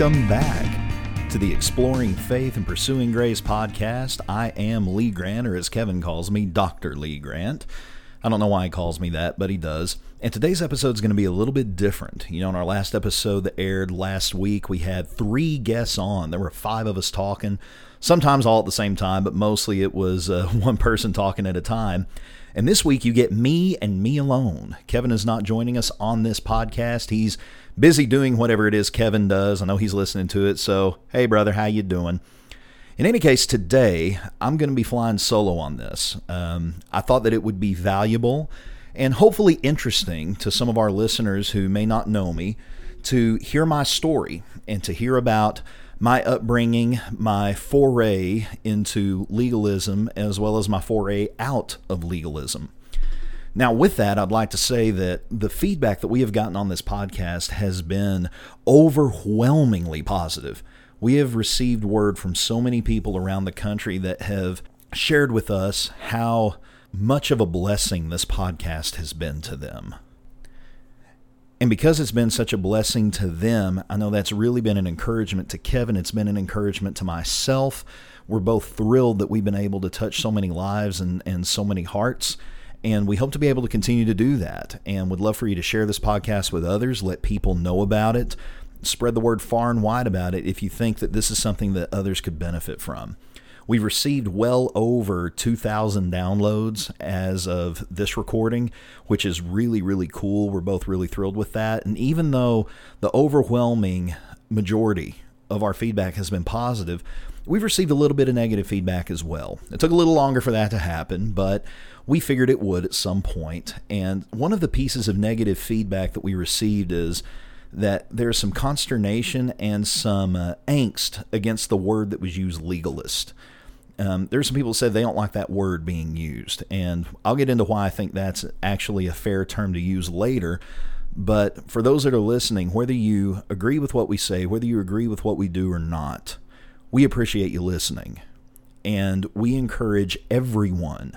Welcome back to the Exploring Faith and Pursuing Grace podcast. I am Lee Grant, or as Kevin calls me, Dr. Lee Grant. I don't know why he calls me that, but he does. And today's episode is going to be a little bit different. You know, in our last episode that aired last week, we had three guests on. There were five of us talking, sometimes all at the same time, but mostly it was uh, one person talking at a time. And this week you get me and me alone. Kevin is not joining us on this podcast. He's busy doing whatever it is Kevin does. I know he's listening to it. So, hey brother, how you doing? In any case, today I'm going to be flying solo on this. Um, I thought that it would be valuable and hopefully interesting to some of our listeners who may not know me to hear my story and to hear about my upbringing, my foray into legalism, as well as my foray out of legalism. Now, with that, I'd like to say that the feedback that we have gotten on this podcast has been overwhelmingly positive. We have received word from so many people around the country that have shared with us how much of a blessing this podcast has been to them. And because it's been such a blessing to them, I know that's really been an encouragement to Kevin. It's been an encouragement to myself. We're both thrilled that we've been able to touch so many lives and, and so many hearts. And we hope to be able to continue to do that. And would love for you to share this podcast with others, let people know about it, spread the word far and wide about it if you think that this is something that others could benefit from. We've received well over 2,000 downloads as of this recording, which is really, really cool. We're both really thrilled with that. And even though the overwhelming majority of our feedback has been positive, we've received a little bit of negative feedback as well. It took a little longer for that to happen, but we figured it would at some point. And one of the pieces of negative feedback that we received is that there's some consternation and some uh, angst against the word that was used legalist. Um, there's some people who said they don't like that word being used, and I'll get into why I think that's actually a fair term to use later. But for those that are listening, whether you agree with what we say, whether you agree with what we do or not, we appreciate you listening. And we encourage everyone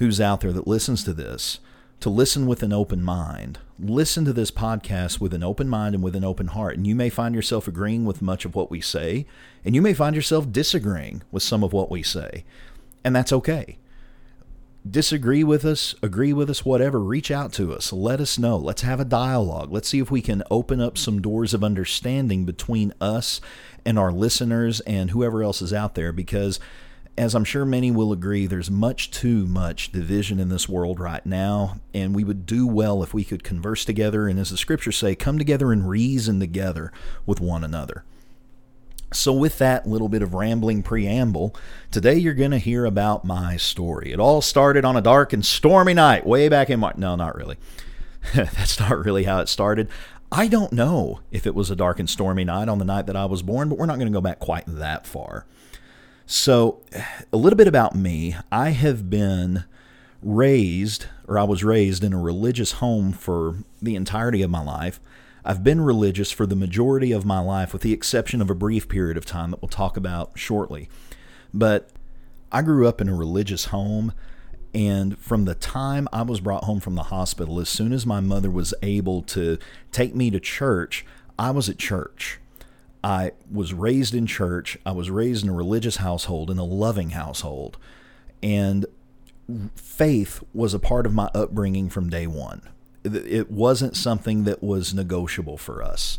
who's out there that listens to this to listen with an open mind. Listen to this podcast with an open mind and with an open heart. And you may find yourself agreeing with much of what we say, and you may find yourself disagreeing with some of what we say. And that's okay. Disagree with us, agree with us, whatever, reach out to us. Let us know. Let's have a dialogue. Let's see if we can open up some doors of understanding between us and our listeners and whoever else is out there because as I'm sure many will agree, there's much too much division in this world right now, and we would do well if we could converse together and, as the scriptures say, come together and reason together with one another. So, with that little bit of rambling preamble, today you're going to hear about my story. It all started on a dark and stormy night way back in March. No, not really. That's not really how it started. I don't know if it was a dark and stormy night on the night that I was born, but we're not going to go back quite that far. So, a little bit about me. I have been raised, or I was raised in a religious home for the entirety of my life. I've been religious for the majority of my life, with the exception of a brief period of time that we'll talk about shortly. But I grew up in a religious home, and from the time I was brought home from the hospital, as soon as my mother was able to take me to church, I was at church. I was raised in church. I was raised in a religious household, in a loving household. And faith was a part of my upbringing from day one. It wasn't something that was negotiable for us.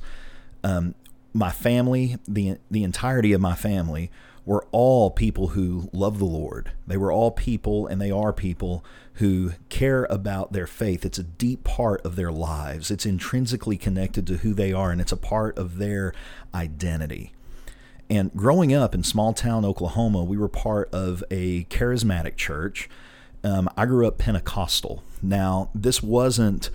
Um, my family, the, the entirety of my family, were all people who love the Lord. They were all people, and they are people who care about their faith. It's a deep part of their lives, it's intrinsically connected to who they are, and it's a part of their identity. And growing up in small town Oklahoma, we were part of a charismatic church. Um, I grew up Pentecostal. Now, this wasn't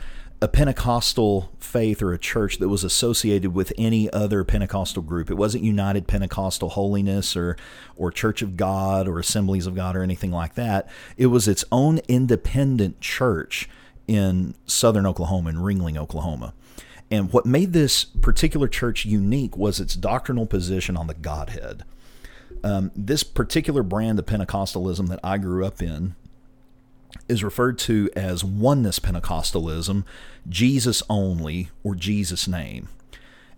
a Pentecostal faith or a church that was associated with any other Pentecostal group. It wasn't United Pentecostal Holiness or or Church of God or Assemblies of God or anything like that. It was its own independent church in southern Oklahoma, in Ringling, Oklahoma. And what made this particular church unique was its doctrinal position on the Godhead. Um, this particular brand of Pentecostalism that I grew up in is referred to as oneness Pentecostalism, Jesus only, or Jesus name.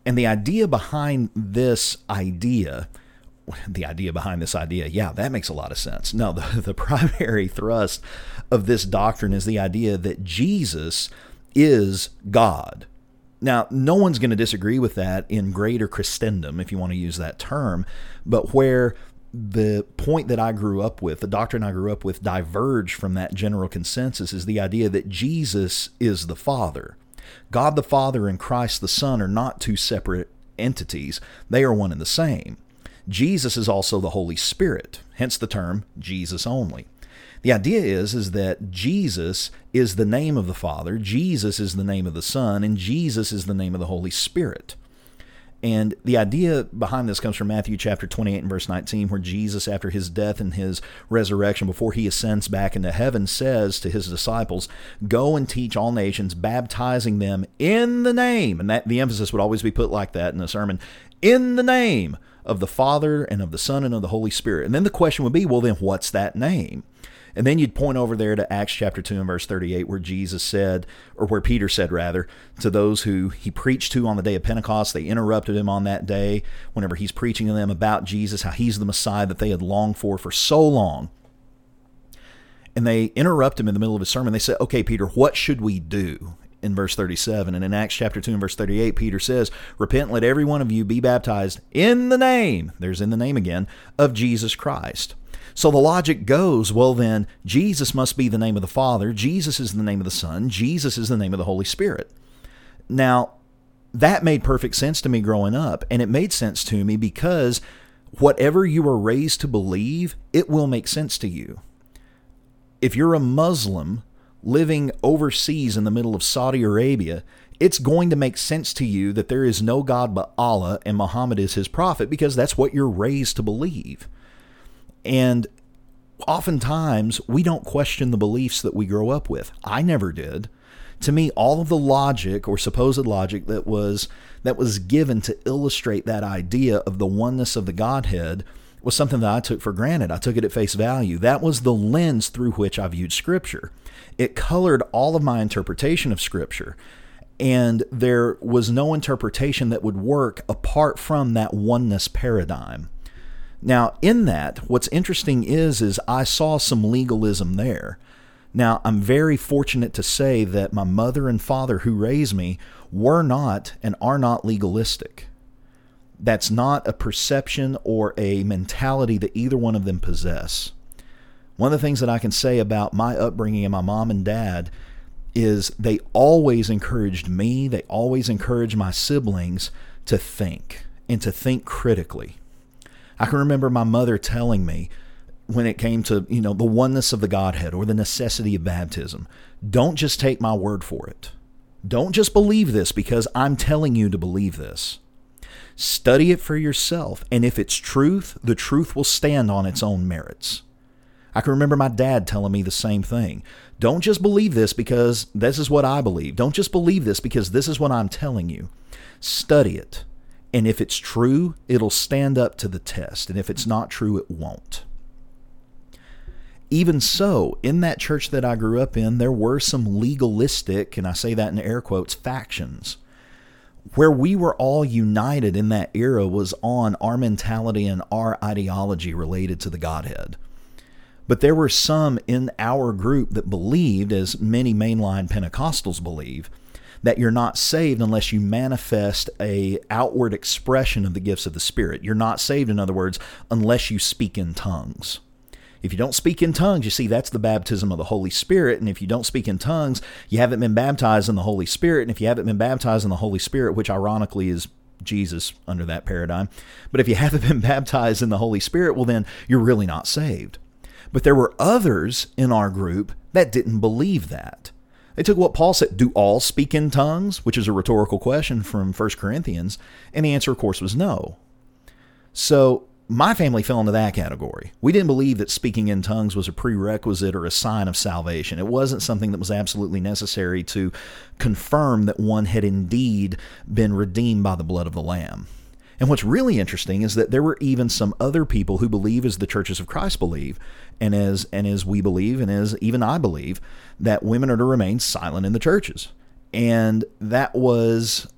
And the idea behind this idea, the idea behind this idea, yeah, that makes a lot of sense. No, the, the primary thrust of this doctrine is the idea that Jesus is God. Now, no one's going to disagree with that in greater Christendom, if you want to use that term, but where the point that I grew up with, the doctrine I grew up with, diverged from that general consensus is the idea that Jesus is the Father. God the Father and Christ the Son are not two separate entities, they are one and the same. Jesus is also the Holy Spirit, hence the term Jesus only. The idea is is that Jesus is the name of the Father, Jesus is the name of the Son, and Jesus is the name of the Holy Spirit. And the idea behind this comes from Matthew chapter 28 and verse 19, where Jesus, after his death and his resurrection, before he ascends back into heaven, says to his disciples, Go and teach all nations, baptizing them in the name. And that the emphasis would always be put like that in the sermon, in the name of the Father and of the Son and of the Holy Spirit. And then the question would be, well, then what's that name? And then you'd point over there to Acts chapter 2 and verse 38, where Jesus said, or where Peter said, rather, to those who he preached to on the day of Pentecost, they interrupted him on that day whenever he's preaching to them about Jesus, how he's the Messiah that they had longed for for so long. And they interrupt him in the middle of his sermon. They say, Okay, Peter, what should we do? in verse 37. And in Acts chapter 2 and verse 38, Peter says, Repent, let every one of you be baptized in the name, there's in the name again, of Jesus Christ. So the logic goes, well, then, Jesus must be the name of the Father, Jesus is the name of the Son, Jesus is the name of the Holy Spirit. Now, that made perfect sense to me growing up, and it made sense to me because whatever you are raised to believe, it will make sense to you. If you're a Muslim living overseas in the middle of Saudi Arabia, it's going to make sense to you that there is no God but Allah and Muhammad is his prophet because that's what you're raised to believe. And oftentimes we don't question the beliefs that we grow up with. I never did. To me, all of the logic or supposed logic that was that was given to illustrate that idea of the oneness of the Godhead was something that I took for granted. I took it at face value. That was the lens through which I viewed Scripture. It colored all of my interpretation of Scripture. And there was no interpretation that would work apart from that oneness paradigm. Now, in that, what's interesting is is I saw some legalism there. Now, I'm very fortunate to say that my mother and father who raised me were not and are not legalistic. That's not a perception or a mentality that either one of them possess. One of the things that I can say about my upbringing and my mom and dad is they always encouraged me, they always encouraged my siblings to think and to think critically. I can remember my mother telling me when it came to, you know, the oneness of the Godhead or the necessity of baptism, don't just take my word for it. Don't just believe this because I'm telling you to believe this. Study it for yourself, and if it's truth, the truth will stand on its own merits. I can remember my dad telling me the same thing. Don't just believe this because this is what I believe. Don't just believe this because this is what I'm telling you. Study it. And if it's true, it'll stand up to the test. And if it's not true, it won't. Even so, in that church that I grew up in, there were some legalistic, and I say that in air quotes, factions. Where we were all united in that era was on our mentality and our ideology related to the Godhead. But there were some in our group that believed, as many mainline Pentecostals believe, that you're not saved unless you manifest a outward expression of the gifts of the spirit. You're not saved in other words unless you speak in tongues. If you don't speak in tongues, you see that's the baptism of the Holy Spirit, and if you don't speak in tongues, you haven't been baptized in the Holy Spirit, and if you haven't been baptized in the Holy Spirit, which ironically is Jesus under that paradigm, but if you haven't been baptized in the Holy Spirit, well then you're really not saved. But there were others in our group that didn't believe that. They took what Paul said, do all speak in tongues? Which is a rhetorical question from 1 Corinthians. And the answer, of course, was no. So my family fell into that category. We didn't believe that speaking in tongues was a prerequisite or a sign of salvation. It wasn't something that was absolutely necessary to confirm that one had indeed been redeemed by the blood of the Lamb. And what's really interesting is that there were even some other people who believe as the churches of Christ believe, and as and as we believe, and as even I believe, that women are to remain silent in the churches. And that was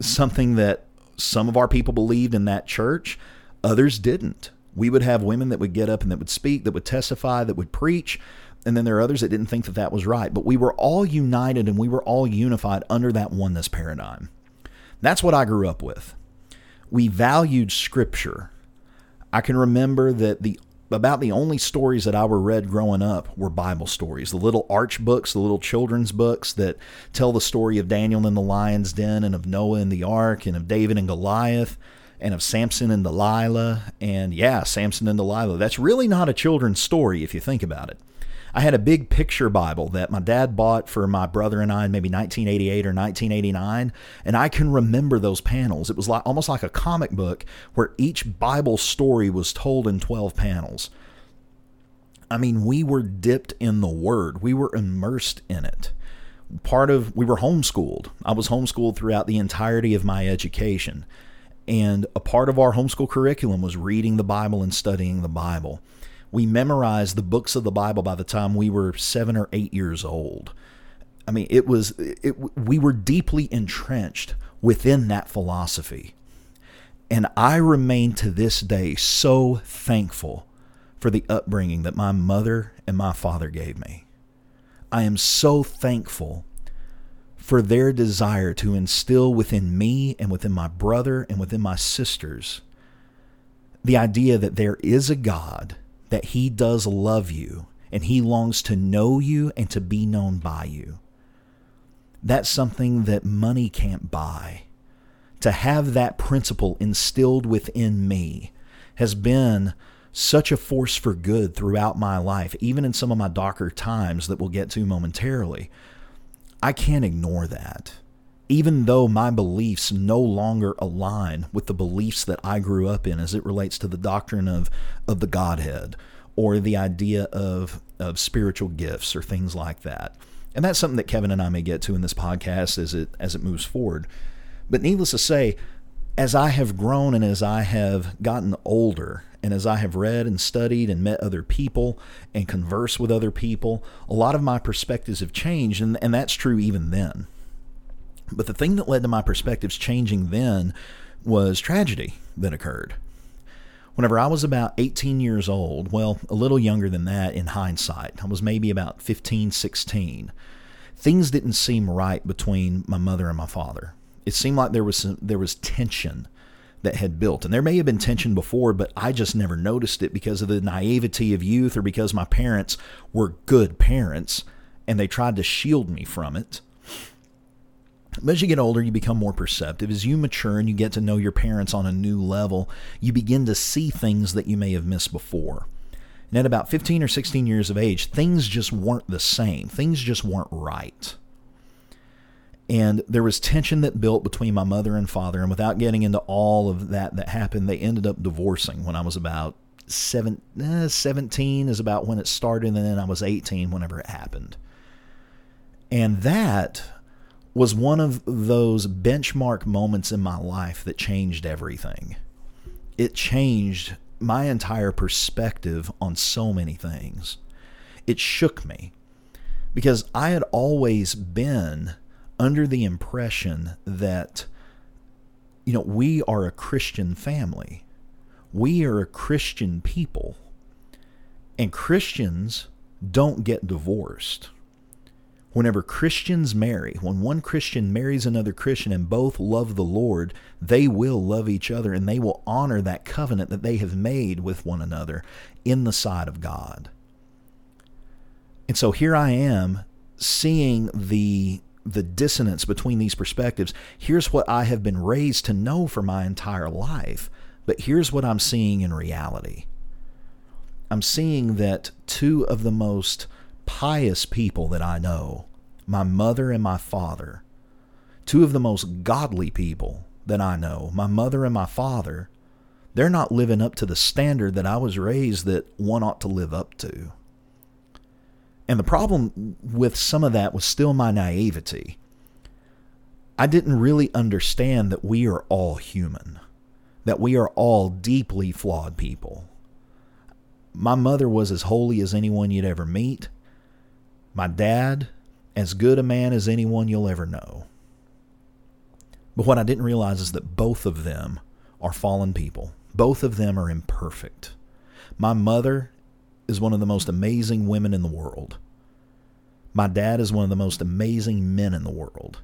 something that some of our people believed in that church, others didn't. We would have women that would get up and that would speak, that would testify, that would preach, and then there are others that didn't think that that was right. But we were all united and we were all unified under that oneness paradigm. That's what I grew up with. We valued Scripture. I can remember that the about the only stories that I were read growing up were Bible stories. The little arch books, the little children's books that tell the story of Daniel in the lion's den and of Noah in the ark and of David and Goliath and of Samson and Delilah. And yeah, Samson and Delilah. That's really not a children's story if you think about it. I had a big picture Bible that my dad bought for my brother and I in maybe 1988 or 1989, and I can remember those panels. It was like almost like a comic book where each Bible story was told in 12 panels. I mean, we were dipped in the Word. We were immersed in it. Part of we were homeschooled. I was homeschooled throughout the entirety of my education. And a part of our homeschool curriculum was reading the Bible and studying the Bible we memorized the books of the Bible by the time we were seven or eight years old. I mean, it was it, we were deeply entrenched within that philosophy. And I remain to this day so thankful for the upbringing that my mother and my father gave me. I am so thankful for their desire to instill within me and within my brother and within my sisters the idea that there is a God that He does love you and He longs to know you and to be known by you. That's something that money can't buy. To have that principle instilled within me has been such a force for good throughout my life, even in some of my darker times that we'll get to momentarily. I can't ignore that. Even though my beliefs no longer align with the beliefs that I grew up in as it relates to the doctrine of, of the Godhead or the idea of, of spiritual gifts or things like that. And that's something that Kevin and I may get to in this podcast as it as it moves forward. But needless to say, as I have grown and as I have gotten older, and as I have read and studied and met other people and conversed with other people, a lot of my perspectives have changed, and, and that's true even then. But the thing that led to my perspectives changing then was tragedy that occurred. Whenever I was about 18 years old, well, a little younger than that in hindsight, I was maybe about 15, 16, things didn't seem right between my mother and my father. It seemed like there was some, there was tension that had built. And there may have been tension before, but I just never noticed it because of the naivety of youth or because my parents were good parents and they tried to shield me from it. But as you get older, you become more perceptive. As you mature and you get to know your parents on a new level, you begin to see things that you may have missed before. And at about 15 or 16 years of age, things just weren't the same. Things just weren't right. And there was tension that built between my mother and father. And without getting into all of that that happened, they ended up divorcing when I was about seven, eh, 17 is about when it started. And then I was 18 whenever it happened. And that was one of those benchmark moments in my life that changed everything. It changed my entire perspective on so many things. It shook me because I had always been under the impression that, you know, we are a Christian family. We are a Christian people. And Christians don't get divorced whenever Christians marry, when one Christian marries another Christian and both love the Lord, they will love each other and they will honor that covenant that they have made with one another in the sight of God. And so here I am seeing the the dissonance between these perspectives. Here's what I have been raised to know for my entire life, but here's what I'm seeing in reality. I'm seeing that two of the most pious people that I know, my mother and my father, two of the most godly people that I know, my mother and my father, they're not living up to the standard that I was raised that one ought to live up to. And the problem with some of that was still my naivety. I didn't really understand that we are all human, that we are all deeply flawed people. My mother was as holy as anyone you'd ever meet. My dad, as good a man as anyone you'll ever know. But what I didn't realize is that both of them are fallen people. Both of them are imperfect. My mother is one of the most amazing women in the world. My dad is one of the most amazing men in the world.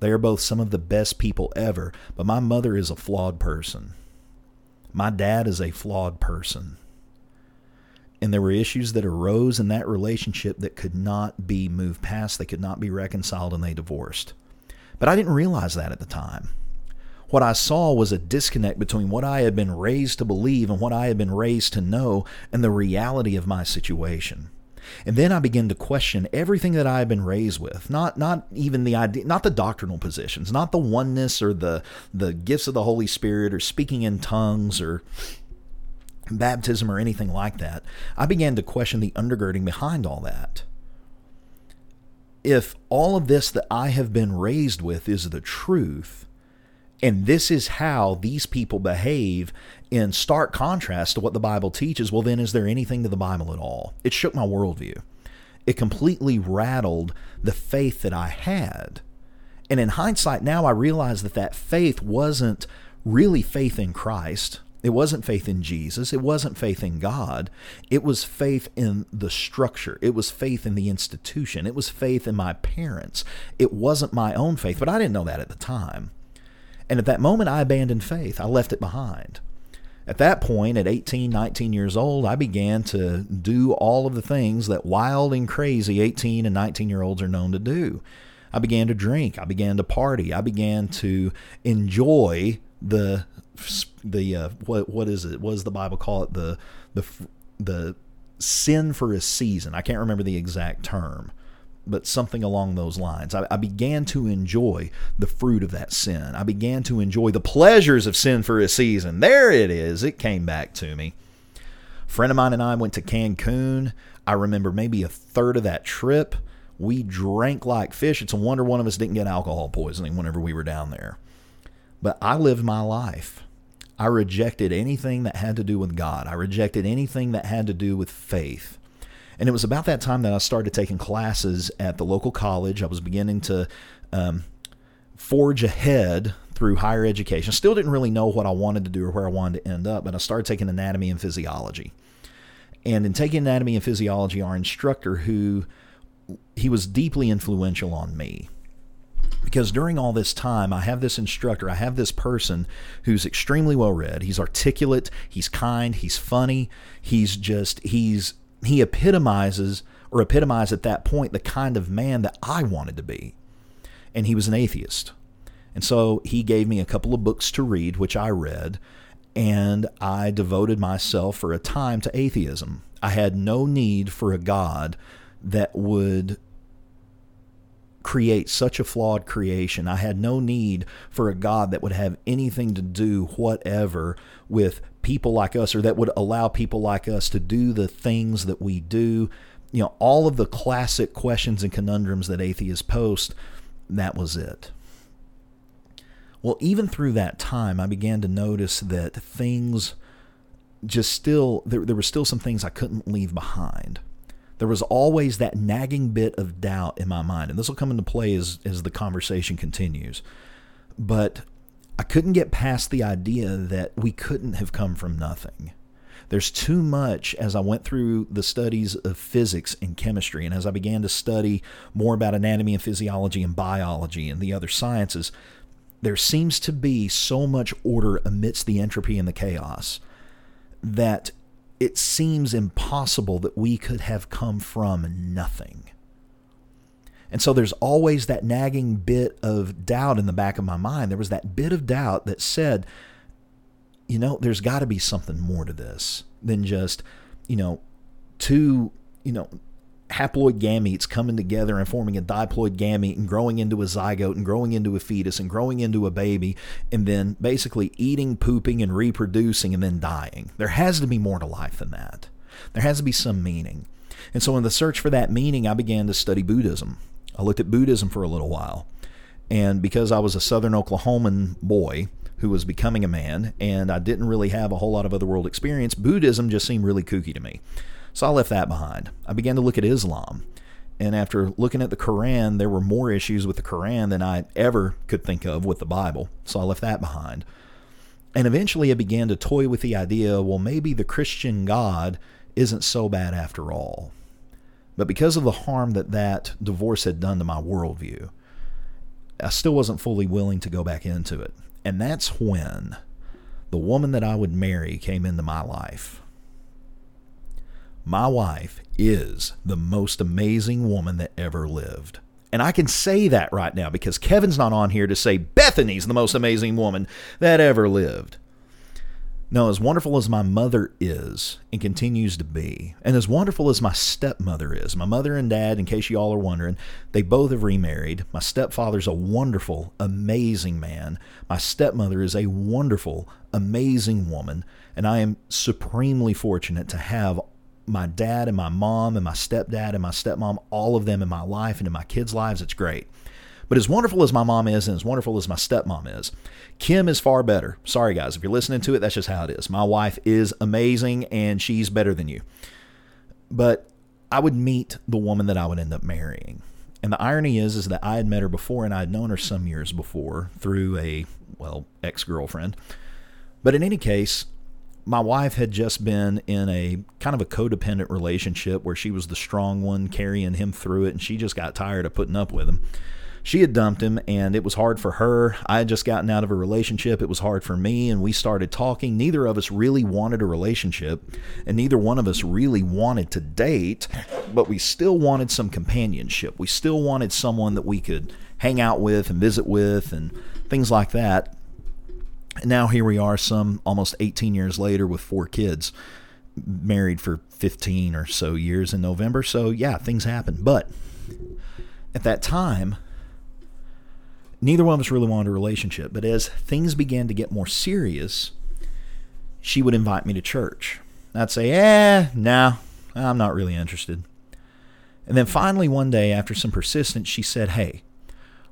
They are both some of the best people ever, but my mother is a flawed person. My dad is a flawed person. And there were issues that arose in that relationship that could not be moved past, they could not be reconciled, and they divorced. But I didn't realize that at the time. What I saw was a disconnect between what I had been raised to believe and what I had been raised to know and the reality of my situation. And then I began to question everything that I had been raised with. Not not even the idea not the doctrinal positions, not the oneness or the the gifts of the Holy Spirit or speaking in tongues or baptism or anything like that. I began to question the undergirding behind all that. If all of this that I have been raised with is the truth, and this is how these people behave in stark contrast to what the Bible teaches, well, then is there anything to the Bible at all? It shook my worldview. It completely rattled the faith that I had. And in hindsight, now I realize that that faith wasn't really faith in Christ. It wasn't faith in Jesus. It wasn't faith in God. It was faith in the structure. It was faith in the institution. It was faith in my parents. It wasn't my own faith, but I didn't know that at the time. And at that moment, I abandoned faith. I left it behind. At that point, at 18, 19 years old, I began to do all of the things that wild and crazy 18 and 19 year olds are known to do. I began to drink. I began to party. I began to enjoy the the uh, what what is it? What does the Bible call it? The the the sin for a season. I can't remember the exact term but something along those lines. I, I, began to enjoy the fruit of that sin. I began to enjoy the pleasures of sin for a season. There it is. It came back to me. A friend of mine and I went to Cancun. I remember maybe a third of that trip. We drank like fish. It's a wonder one of us didn't get alcohol poisoning whenever we were down there. But I lived my life. I rejected anything that had to do with God. I rejected anything that had to do with faith. And it was about that time that I started taking classes at the local college. I was beginning to um, forge ahead through higher education. Still didn't really know what I wanted to do or where I wanted to end up, but I started taking anatomy and physiology. And in taking anatomy and physiology, our instructor, who he was deeply influential on me, because during all this time, I have this instructor, I have this person who's extremely well read. He's articulate, he's kind, he's funny, he's just, he's he epitomizes or epitomized at that point the kind of man that I wanted to be. And he was an atheist. And so he gave me a couple of books to read, which I read, and I devoted myself for a time to atheism. I had no need for a God that would create such a flawed creation. I had no need for a God that would have anything to do whatever with people like us or that would allow people like us to do the things that we do. You know, all of the classic questions and conundrums that atheists post, that was it. Well, even through that time, I began to notice that things just still, there, there were still some things I couldn't leave behind. There was always that nagging bit of doubt in my mind, and this will come into play as, as the conversation continues. But I couldn't get past the idea that we couldn't have come from nothing. There's too much as I went through the studies of physics and chemistry, and as I began to study more about anatomy and physiology and biology and the other sciences, there seems to be so much order amidst the entropy and the chaos that it seems impossible that we could have come from nothing. And so there's always that nagging bit of doubt in the back of my mind. There was that bit of doubt that said, you know, there's got to be something more to this than just, you know, two, you know, haploid gametes coming together and forming a diploid gamete and growing into a zygote and growing into a fetus and growing into a baby and then basically eating, pooping, and reproducing and then dying. There has to be more to life than that. There has to be some meaning. And so, in the search for that meaning, I began to study Buddhism. I looked at Buddhism for a little while. And because I was a Southern Oklahoman boy who was becoming a man and I didn't really have a whole lot of other world experience, Buddhism just seemed really kooky to me. So I left that behind. I began to look at Islam. And after looking at the Quran, there were more issues with the Quran than I ever could think of with the Bible. So I left that behind. And eventually I began to toy with the idea well, maybe the Christian God isn't so bad after all. But because of the harm that that divorce had done to my worldview, I still wasn't fully willing to go back into it. And that's when the woman that I would marry came into my life. My wife is the most amazing woman that ever lived. And I can say that right now because Kevin's not on here to say Bethany's the most amazing woman that ever lived. No, as wonderful as my mother is and continues to be, and as wonderful as my stepmother is, my mother and dad, in case you all are wondering, they both have remarried. My stepfather's a wonderful, amazing man. My stepmother is a wonderful, amazing woman. And I am supremely fortunate to have my dad and my mom and my stepdad and my stepmom, all of them in my life and in my kids' lives. It's great. But as wonderful as my mom is and as wonderful as my stepmom is, Kim is far better. Sorry, guys. If you're listening to it, that's just how it is. My wife is amazing and she's better than you. But I would meet the woman that I would end up marrying. And the irony is, is that I had met her before and I had known her some years before through a, well, ex girlfriend. But in any case, my wife had just been in a kind of a codependent relationship where she was the strong one carrying him through it and she just got tired of putting up with him she had dumped him and it was hard for her. I had just gotten out of a relationship. It was hard for me and we started talking. Neither of us really wanted a relationship and neither one of us really wanted to date, but we still wanted some companionship. We still wanted someone that we could hang out with and visit with and things like that. And now here we are some almost 18 years later with four kids married for 15 or so years in November. So yeah, things happen. But at that time, neither one of us really wanted a relationship. But as things began to get more serious, she would invite me to church. I'd say, eh, no, I'm not really interested. And then finally, one day, after some persistence, she said, hey,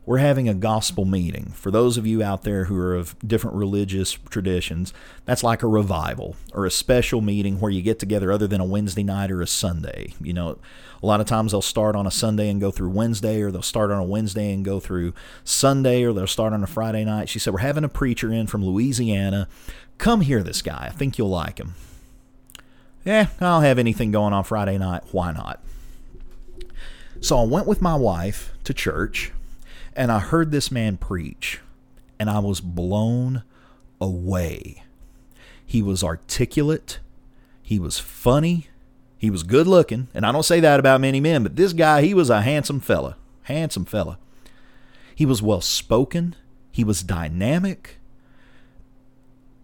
we're having a gospel meeting. For those of you out there who are of different religious traditions, that's like a revival or a special meeting where you get together other than a Wednesday night or a Sunday. You know, a lot of times they'll start on a Sunday and go through Wednesday, or they'll start on a Wednesday and go through Sunday, or they'll start on a Friday night. She said, We're having a preacher in from Louisiana. Come hear this guy. I think you'll like him. Yeah, I don't have anything going on Friday night. Why not? So I went with my wife to church and I heard this man preach, and I was blown away. He was articulate, he was funny, he was good looking, and I don't say that about many men, but this guy, he was a handsome fella. Handsome fella. He was well spoken, he was dynamic,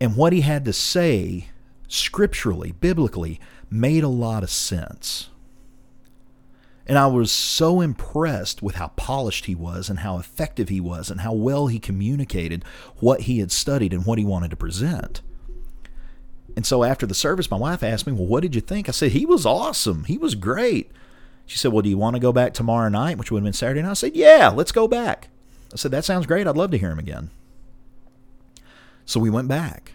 and what he had to say scripturally, biblically, made a lot of sense. And I was so impressed with how polished he was and how effective he was and how well he communicated what he had studied and what he wanted to present. And so after the service, my wife asked me, Well, what did you think? I said, He was awesome. He was great. She said, Well, do you want to go back tomorrow night, which would have been Saturday night? I said, Yeah, let's go back. I said, That sounds great. I'd love to hear him again. So we went back.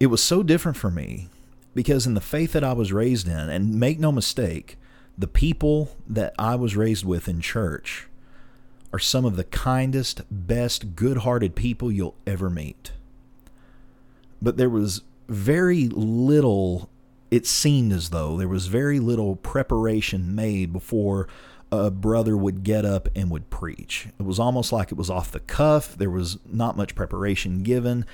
It was so different for me because in the faith that I was raised in, and make no mistake, the people that I was raised with in church are some of the kindest, best, good hearted people you'll ever meet. But there was very little, it seemed as though there was very little preparation made before a brother would get up and would preach. It was almost like it was off the cuff. There was not much preparation given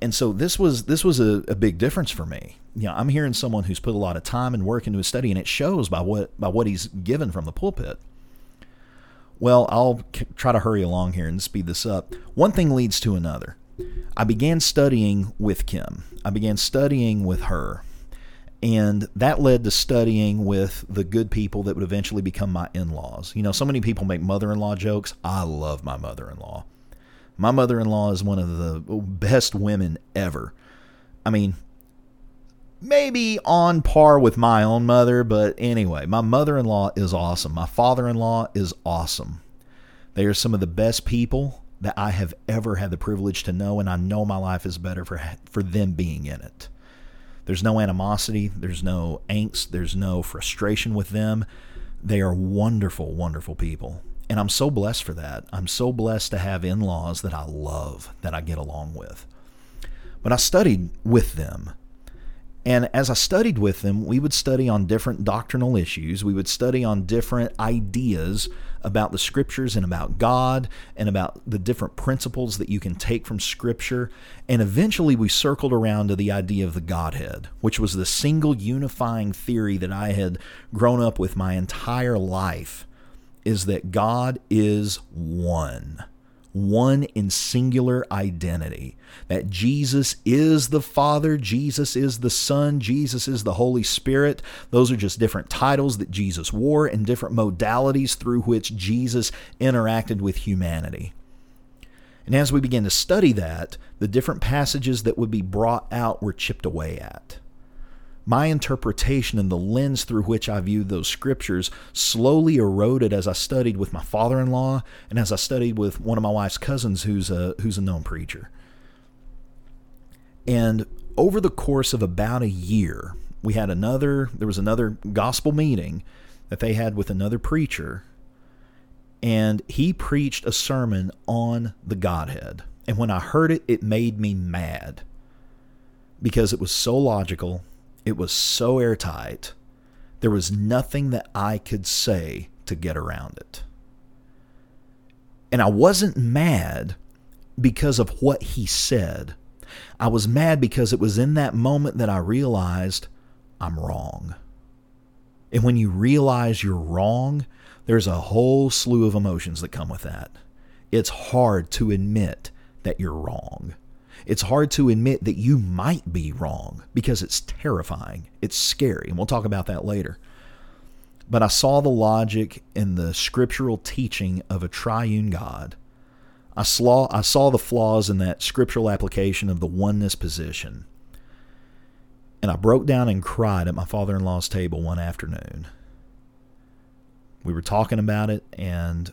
and so this was this was a, a, big difference for me. You know, I'm hearing someone who's put a lot of time and work into his study, and it shows by what by what he's given from the pulpit. Well, I'll try to hurry along here and speed this up. One thing leads to another. I began studying with Kim. I began studying with her. And that led to studying with the good people that would eventually become my in laws. You know, so many people make mother in law jokes. I love my mother in law. My mother in law is one of the best women ever. I mean, maybe on par with my own mother, but anyway, my mother in law is awesome. My father in law is awesome. They are some of the best people that I have ever had the privilege to know, and I know my life is better for, for them being in it. There's no animosity, there's no angst, there's no frustration with them. They are wonderful, wonderful people. And I'm so blessed for that. I'm so blessed to have in laws that I love, that I get along with. But I studied with them. And as I studied with them, we would study on different doctrinal issues. We would study on different ideas about the scriptures and about God and about the different principles that you can take from scripture. And eventually we circled around to the idea of the Godhead, which was the single unifying theory that I had grown up with my entire life is that God is one one in singular identity. That Jesus is the Father, Jesus is the Son, Jesus is the Holy Spirit. Those are just different titles that Jesus wore and different modalities through which Jesus interacted with humanity. And as we begin to study that, the different passages that would be brought out were chipped away at my interpretation and the lens through which I viewed those scriptures slowly eroded as I studied with my father in law and as I studied with one of my wife's cousins who's a, who's a known preacher. And over the course of about a year, we had another, there was another gospel meeting that they had with another preacher, and he preached a sermon on the Godhead. And when I heard it, it made me mad because it was so logical it was so airtight, there was nothing that I could say to get around it. And I wasn't mad because of what he said. I was mad because it was in that moment that I realized I'm wrong. And when you realize you're wrong, there's a whole slew of emotions that come with that. It's hard to admit that you're wrong. It's hard to admit that you might be wrong because it's terrifying. It's scary. And we'll talk about that later. But I saw the logic in the scriptural teaching of a triune God. I saw, I saw the flaws in that scriptural application of the oneness position. And I broke down and cried at my father in law's table one afternoon. We were talking about it, and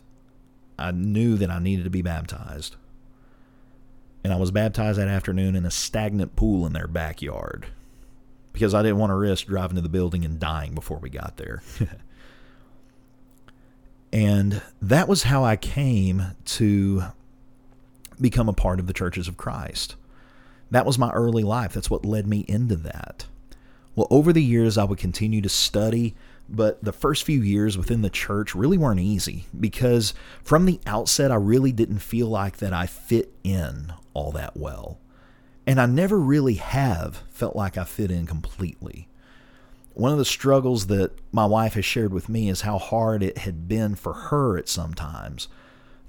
I knew that I needed to be baptized and I was baptized that afternoon in a stagnant pool in their backyard because I didn't want to risk driving to the building and dying before we got there. and that was how I came to become a part of the churches of Christ. That was my early life. That's what led me into that. Well, over the years, I would continue to study but the first few years within the church really weren't easy because from the outset I really didn't feel like that I fit in all that well. And I never really have felt like I fit in completely. One of the struggles that my wife has shared with me is how hard it had been for her at some times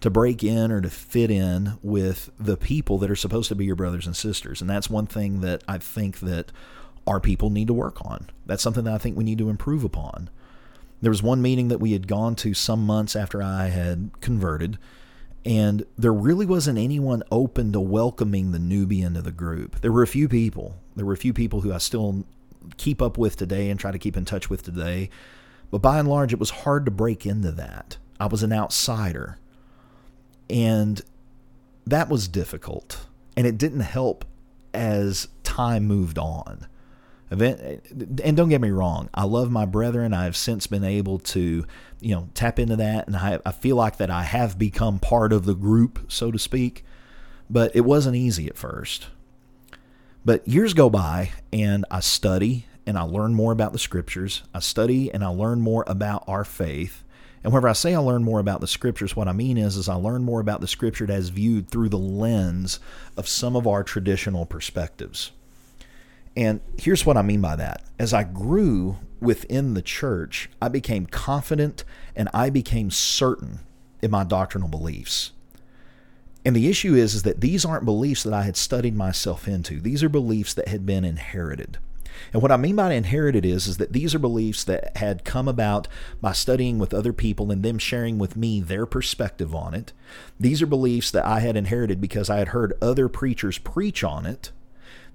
to break in or to fit in with the people that are supposed to be your brothers and sisters. And that's one thing that I think that our people need to work on. That's something that I think we need to improve upon. There was one meeting that we had gone to some months after I had converted, and there really wasn't anyone open to welcoming the newbie into the group. There were a few people. There were a few people who I still keep up with today and try to keep in touch with today. But by and large, it was hard to break into that. I was an outsider. And that was difficult. And it didn't help as time moved on and don't get me wrong, I love my brethren. I have since been able to, you know, tap into that, and I, I feel like that I have become part of the group, so to speak. But it wasn't easy at first. But years go by, and I study and I learn more about the scriptures. I study and I learn more about our faith. And whenever I say I learn more about the scriptures, what I mean is, is I learn more about the scripture as viewed through the lens of some of our traditional perspectives. And here's what I mean by that. As I grew within the church, I became confident and I became certain in my doctrinal beliefs. And the issue is, is that these aren't beliefs that I had studied myself into. These are beliefs that had been inherited. And what I mean by inherited is, is that these are beliefs that had come about by studying with other people and them sharing with me their perspective on it. These are beliefs that I had inherited because I had heard other preachers preach on it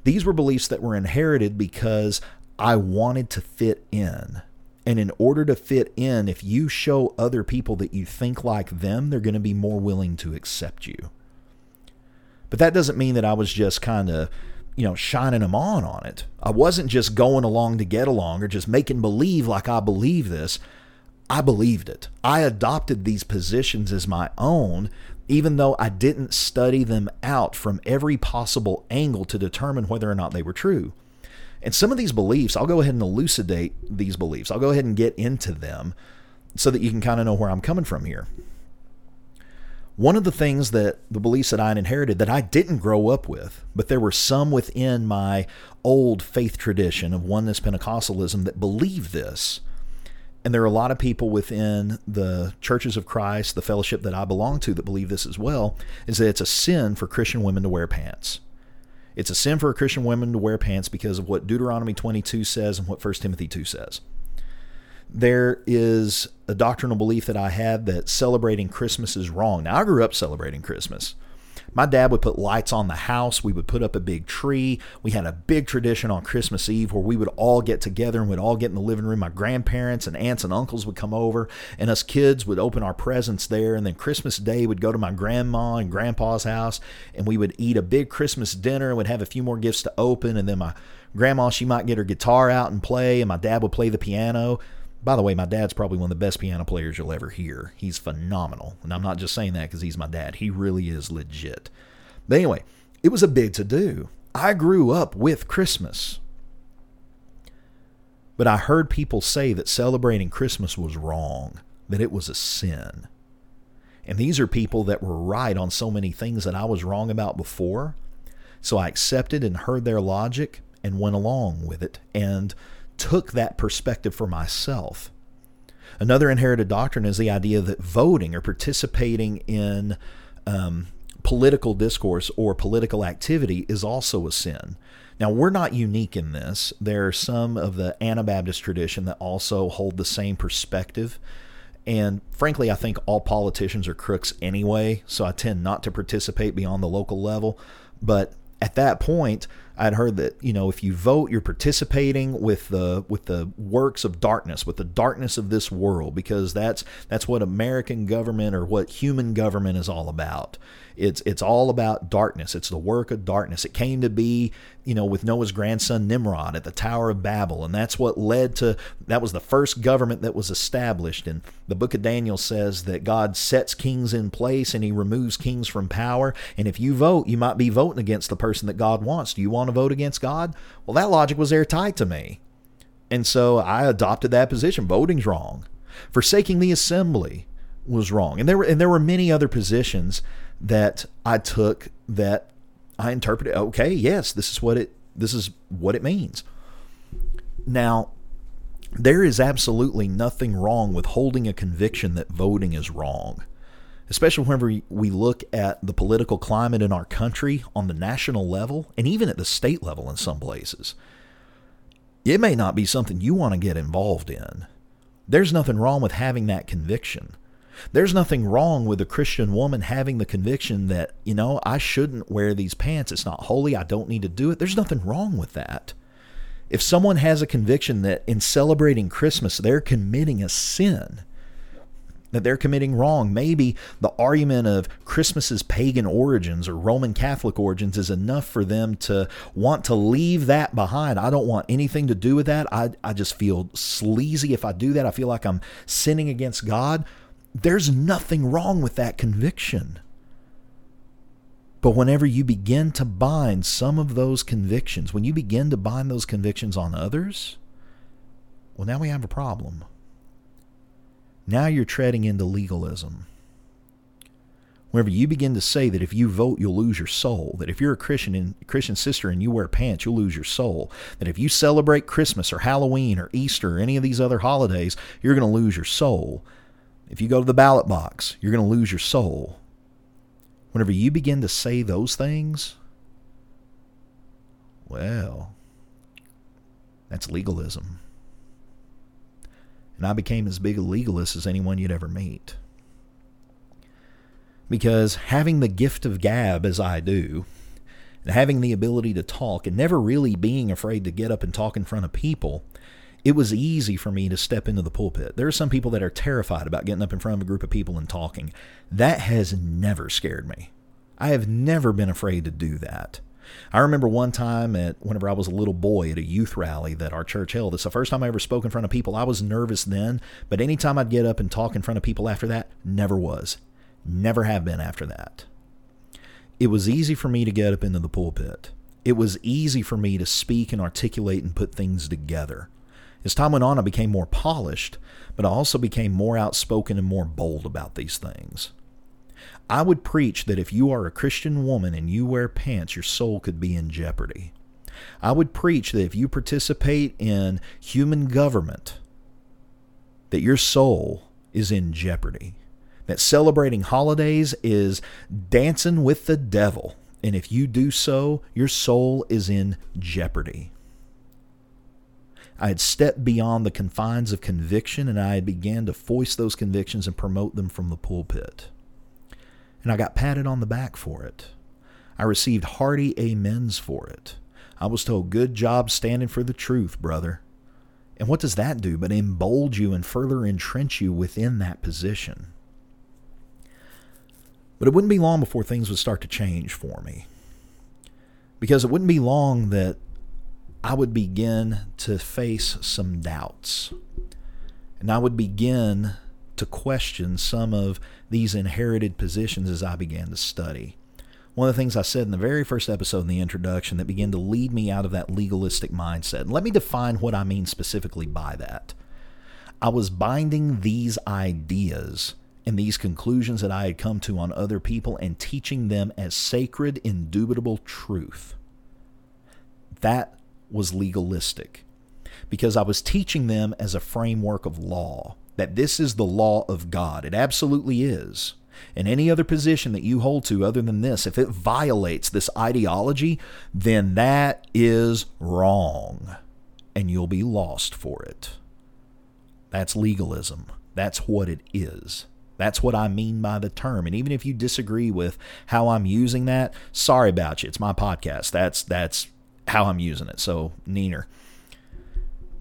these were beliefs that were inherited because I wanted to fit in. And in order to fit in, if you show other people that you think like them, they're going to be more willing to accept you. But that doesn't mean that I was just kind of you know, shining them on on it. I wasn't just going along to get along or just making believe like I believe this. I believed it. I adopted these positions as my own, even though I didn't study them out from every possible angle to determine whether or not they were true. And some of these beliefs, I'll go ahead and elucidate these beliefs. I'll go ahead and get into them so that you can kind of know where I'm coming from here. One of the things that the beliefs that I inherited that I didn't grow up with, but there were some within my old faith tradition of oneness Pentecostalism that believed this. And there are a lot of people within the churches of Christ, the fellowship that I belong to, that believe this as well, is that it's a sin for Christian women to wear pants. It's a sin for a Christian woman to wear pants because of what Deuteronomy 22 says and what 1 Timothy 2 says there is a doctrinal belief that I had that celebrating Christmas is wrong. Now, I grew up celebrating Christmas. My dad would put lights on the house. We would put up a big tree. We had a big tradition on Christmas Eve where we would all get together and we'd all get in the living room. My grandparents and aunts and uncles would come over, and us kids would open our presents there. And then Christmas Day would go to my grandma and grandpa's house, and we would eat a big Christmas dinner and would have a few more gifts to open. And then my grandma, she might get her guitar out and play, and my dad would play the piano. By the way, my dad's probably one of the best piano players you'll ever hear. He's phenomenal. And I'm not just saying that because he's my dad. He really is legit. But anyway, it was a big to do. I grew up with Christmas. But I heard people say that celebrating Christmas was wrong, that it was a sin. And these are people that were right on so many things that I was wrong about before. So I accepted and heard their logic and went along with it. And took that perspective for myself. Another inherited doctrine is the idea that voting or participating in um, political discourse or political activity is also a sin. Now, we're not unique in this. There are some of the Anabaptist tradition that also hold the same perspective. And frankly, I think all politicians are crooks anyway, so I tend not to participate beyond the local level. But at that point, I'd heard that you know if you vote, you're participating with the with the works of darkness, with the darkness of this world, because that's that's what American government or what human government is all about. It's it's all about darkness. It's the work of darkness. It came to be, you know, with Noah's grandson Nimrod at the Tower of Babel, and that's what led to that was the first government that was established. And the book of Daniel says that God sets kings in place and he removes kings from power. And if you vote, you might be voting against the person that God wants. Do you want to vote against God? Well, that logic was airtight to me. And so I adopted that position. Voting's wrong. Forsaking the assembly was wrong. And there were and there were many other positions that I took that I interpreted okay, yes, this is what it this is what it means. Now, there is absolutely nothing wrong with holding a conviction that voting is wrong. Especially whenever we look at the political climate in our country on the national level and even at the state level in some places. It may not be something you want to get involved in. There's nothing wrong with having that conviction. There's nothing wrong with a Christian woman having the conviction that, you know, I shouldn't wear these pants. It's not holy. I don't need to do it. There's nothing wrong with that. If someone has a conviction that in celebrating Christmas they're committing a sin, that they're committing wrong. Maybe the argument of Christmas's pagan origins or Roman Catholic origins is enough for them to want to leave that behind. I don't want anything to do with that. I, I just feel sleazy if I do that. I feel like I'm sinning against God. There's nothing wrong with that conviction. But whenever you begin to bind some of those convictions, when you begin to bind those convictions on others, well, now we have a problem. Now you're treading into legalism. Whenever you begin to say that if you vote, you'll lose your soul, that if you're a Christian and Christian sister and you wear pants, you'll lose your soul, that if you celebrate Christmas or Halloween or Easter or any of these other holidays, you're going to lose your soul, if you go to the ballot box, you're going to lose your soul. Whenever you begin to say those things, well, that's legalism. And I became as big a legalist as anyone you'd ever meet. Because having the gift of gab as I do, and having the ability to talk, and never really being afraid to get up and talk in front of people, it was easy for me to step into the pulpit. There are some people that are terrified about getting up in front of a group of people and talking. That has never scared me. I have never been afraid to do that. I remember one time at whenever I was a little boy at a youth rally that our church held. It's the first time I ever spoke in front of people. I was nervous then, but anytime I'd get up and talk in front of people after that, never was. Never have been after that. It was easy for me to get up into the pulpit. It was easy for me to speak and articulate and put things together. As time went on, I became more polished, but I also became more outspoken and more bold about these things. I would preach that if you are a Christian woman and you wear pants, your soul could be in jeopardy. I would preach that if you participate in human government, that your soul is in jeopardy. That celebrating holidays is dancing with the devil. And if you do so, your soul is in jeopardy. I had stepped beyond the confines of conviction and I had began to foist those convictions and promote them from the pulpit. And I got patted on the back for it. I received hearty amens for it. I was told, Good job standing for the truth, brother. And what does that do but embolden you and further entrench you within that position? But it wouldn't be long before things would start to change for me. Because it wouldn't be long that I would begin to face some doubts. And I would begin to question some of these inherited positions as I began to study. One of the things I said in the very first episode in the introduction that began to lead me out of that legalistic mindset. And let me define what I mean specifically by that. I was binding these ideas and these conclusions that I had come to on other people and teaching them as sacred, indubitable truth. That was legalistic because I was teaching them as a framework of law, that this is the law of God. It absolutely is. And any other position that you hold to other than this, if it violates this ideology, then that is wrong. And you'll be lost for it. That's legalism. That's what it is. That's what I mean by the term. And even if you disagree with how I'm using that, sorry about you. It's my podcast. That's that's how I'm using it. So, neener.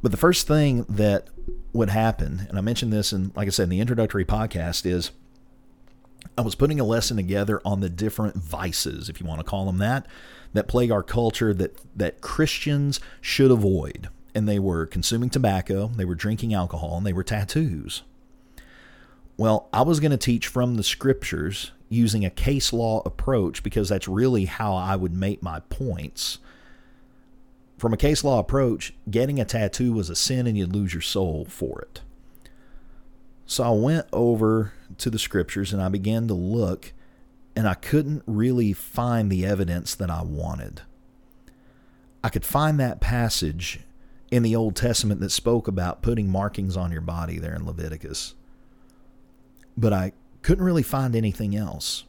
But the first thing that would happen, and I mentioned this in, like I said, in the introductory podcast, is I was putting a lesson together on the different vices, if you want to call them that, that plague our culture that, that Christians should avoid. And they were consuming tobacco, they were drinking alcohol, and they were tattoos. Well, I was going to teach from the scriptures using a case law approach because that's really how I would make my points from a case law approach, getting a tattoo was a sin and you'd lose your soul for it. So I went over to the scriptures and I began to look, and I couldn't really find the evidence that I wanted. I could find that passage in the Old Testament that spoke about putting markings on your body there in Leviticus, but I couldn't really find anything else.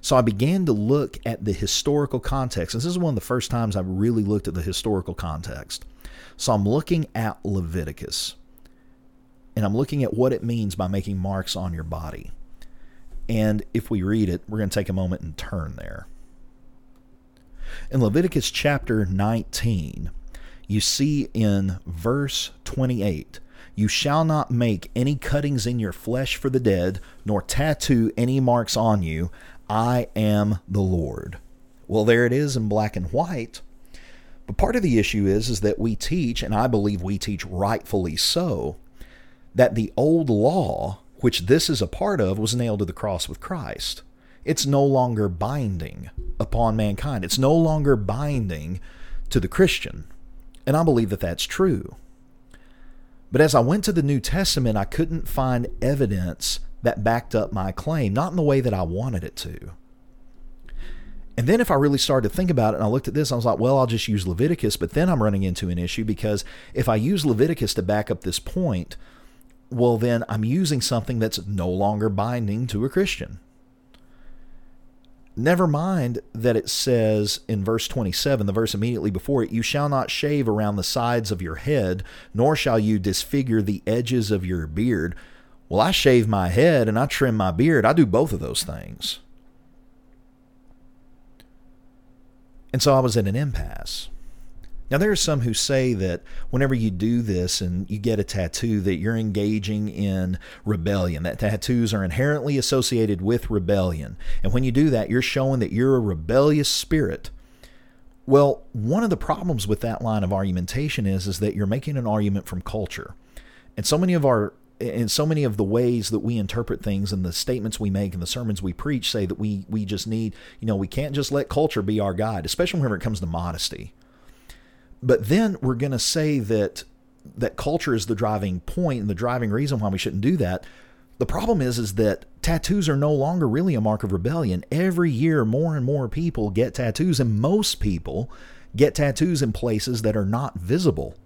So I began to look at the historical context. This is one of the first times I've really looked at the historical context. So I'm looking at Leviticus and I'm looking at what it means by making marks on your body. And if we read it, we're going to take a moment and turn there. In Leviticus chapter 19, you see in verse 28 You shall not make any cuttings in your flesh for the dead, nor tattoo any marks on you. I am the Lord. Well, there it is in black and white. But part of the issue is, is that we teach, and I believe we teach rightfully so, that the old law, which this is a part of, was nailed to the cross with Christ. It's no longer binding upon mankind. It's no longer binding to the Christian. And I believe that that's true. But as I went to the New Testament, I couldn't find evidence that backed up my claim, not in the way that I wanted it to. And then if I really started to think about it and I looked at this, I was like, well, I'll just use Leviticus. But then I'm running into an issue because if I use Leviticus to back up this point, well, then I'm using something that's no longer binding to a Christian. Never mind that it says in verse 27, the verse immediately before it, You shall not shave around the sides of your head, nor shall you disfigure the edges of your beard. Well, I shave my head and I trim my beard. I do both of those things. And so I was at an impasse. Now, there are some who say that whenever you do this and you get a tattoo, that you're engaging in rebellion, that tattoos are inherently associated with rebellion. And when you do that, you're showing that you're a rebellious spirit. Well, one of the problems with that line of argumentation is is that you're making an argument from culture. And so many of our in so many of the ways that we interpret things and the statements we make and the sermons we preach say that we we just need, you know, we can't just let culture be our guide, especially whenever it comes to modesty. But then we're going to say that that culture is the driving point and the driving reason why we shouldn't do that. The problem is is that tattoos are no longer really a mark of rebellion. Every year more and more people get tattoos and most people get tattoos in places that are not visible.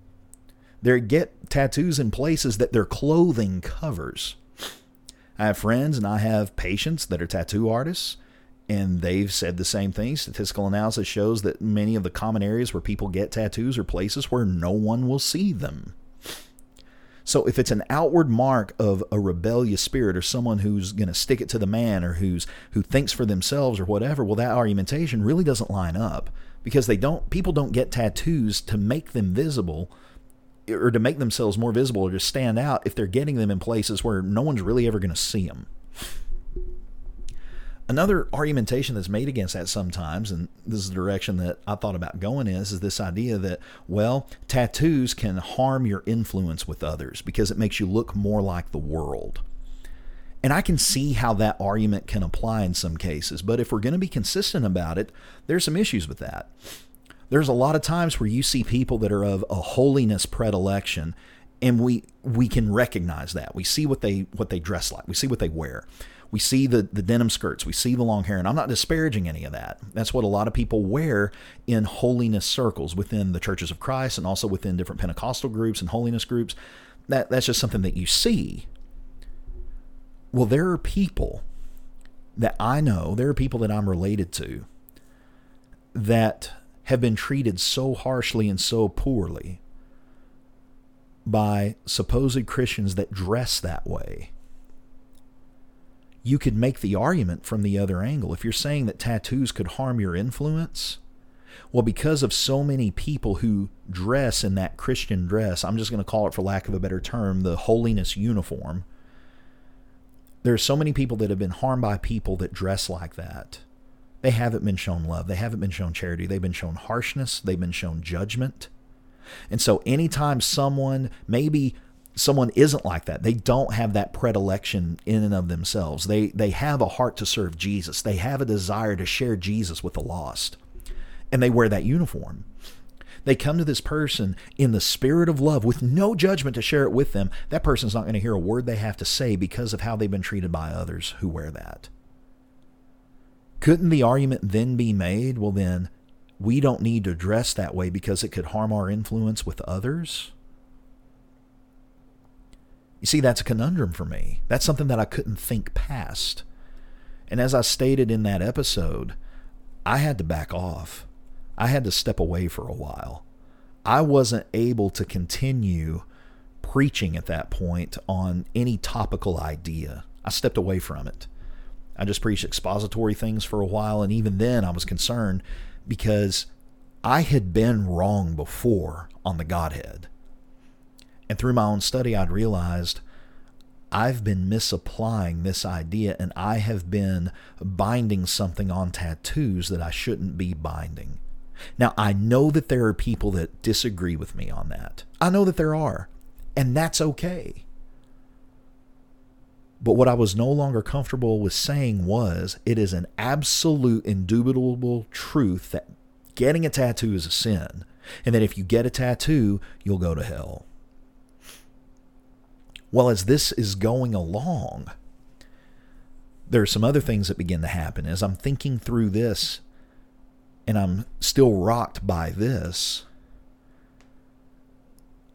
They get tattoos in places that their clothing covers. I have friends and I have patients that are tattoo artists, and they've said the same thing. Statistical analysis shows that many of the common areas where people get tattoos are places where no one will see them. So if it's an outward mark of a rebellious spirit or someone who's going to stick it to the man or who's who thinks for themselves or whatever, well that argumentation really doesn't line up because they don't people don't get tattoos to make them visible or to make themselves more visible or to stand out if they're getting them in places where no one's really ever going to see them. Another argumentation that's made against that sometimes, and this is the direction that I thought about going is, is this idea that, well, tattoos can harm your influence with others because it makes you look more like the world. And I can see how that argument can apply in some cases, but if we're going to be consistent about it, there's some issues with that there's a lot of times where you see people that are of a holiness predilection and we we can recognize that. We see what they what they dress like. We see what they wear. We see the the denim skirts. We see the long hair. And i'm not disparaging any of that. That's what a lot of people wear in holiness circles within the churches of christ and also within different pentecostal groups and holiness groups. That that's just something that you see. Well there are people that i know there are people that i'm related to that have been treated so harshly and so poorly by supposed Christians that dress that way. You could make the argument from the other angle. If you're saying that tattoos could harm your influence, well, because of so many people who dress in that Christian dress, I'm just going to call it, for lack of a better term, the holiness uniform. There are so many people that have been harmed by people that dress like that they haven't been shown love. They haven't been shown charity. They've been shown harshness. They've been shown judgment. And so, anytime someone, maybe someone isn't like that, they don't have that predilection in and of themselves. They, they have a heart to serve Jesus, they have a desire to share Jesus with the lost, and they wear that uniform. They come to this person in the spirit of love with no judgment to share it with them. That person's not going to hear a word they have to say because of how they've been treated by others who wear that. Couldn't the argument then be made, well, then we don't need to dress that way because it could harm our influence with others? You see, that's a conundrum for me. That's something that I couldn't think past. And as I stated in that episode, I had to back off. I had to step away for a while. I wasn't able to continue preaching at that point on any topical idea. I stepped away from it. I just preached expository things for a while, and even then I was concerned because I had been wrong before on the Godhead. And through my own study, I'd realized I've been misapplying this idea and I have been binding something on tattoos that I shouldn't be binding. Now, I know that there are people that disagree with me on that. I know that there are, and that's okay. But what I was no longer comfortable with saying was it is an absolute, indubitable truth that getting a tattoo is a sin, and that if you get a tattoo, you'll go to hell. Well, as this is going along, there are some other things that begin to happen. As I'm thinking through this, and I'm still rocked by this,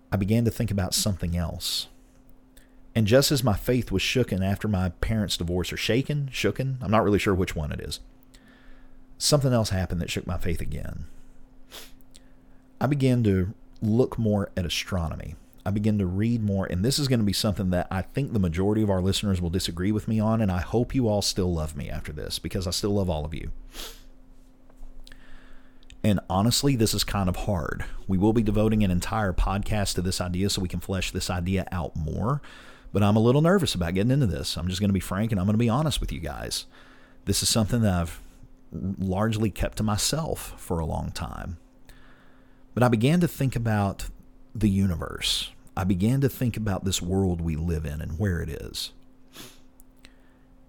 I began to think about something else. And just as my faith was shooken after my parents' divorce, or shaken, shooken, I'm not really sure which one it is, something else happened that shook my faith again. I began to look more at astronomy. I began to read more, and this is going to be something that I think the majority of our listeners will disagree with me on, and I hope you all still love me after this because I still love all of you. And honestly, this is kind of hard. We will be devoting an entire podcast to this idea so we can flesh this idea out more. But I'm a little nervous about getting into this. I'm just going to be frank and I'm going to be honest with you guys. This is something that I've largely kept to myself for a long time. But I began to think about the universe. I began to think about this world we live in and where it is.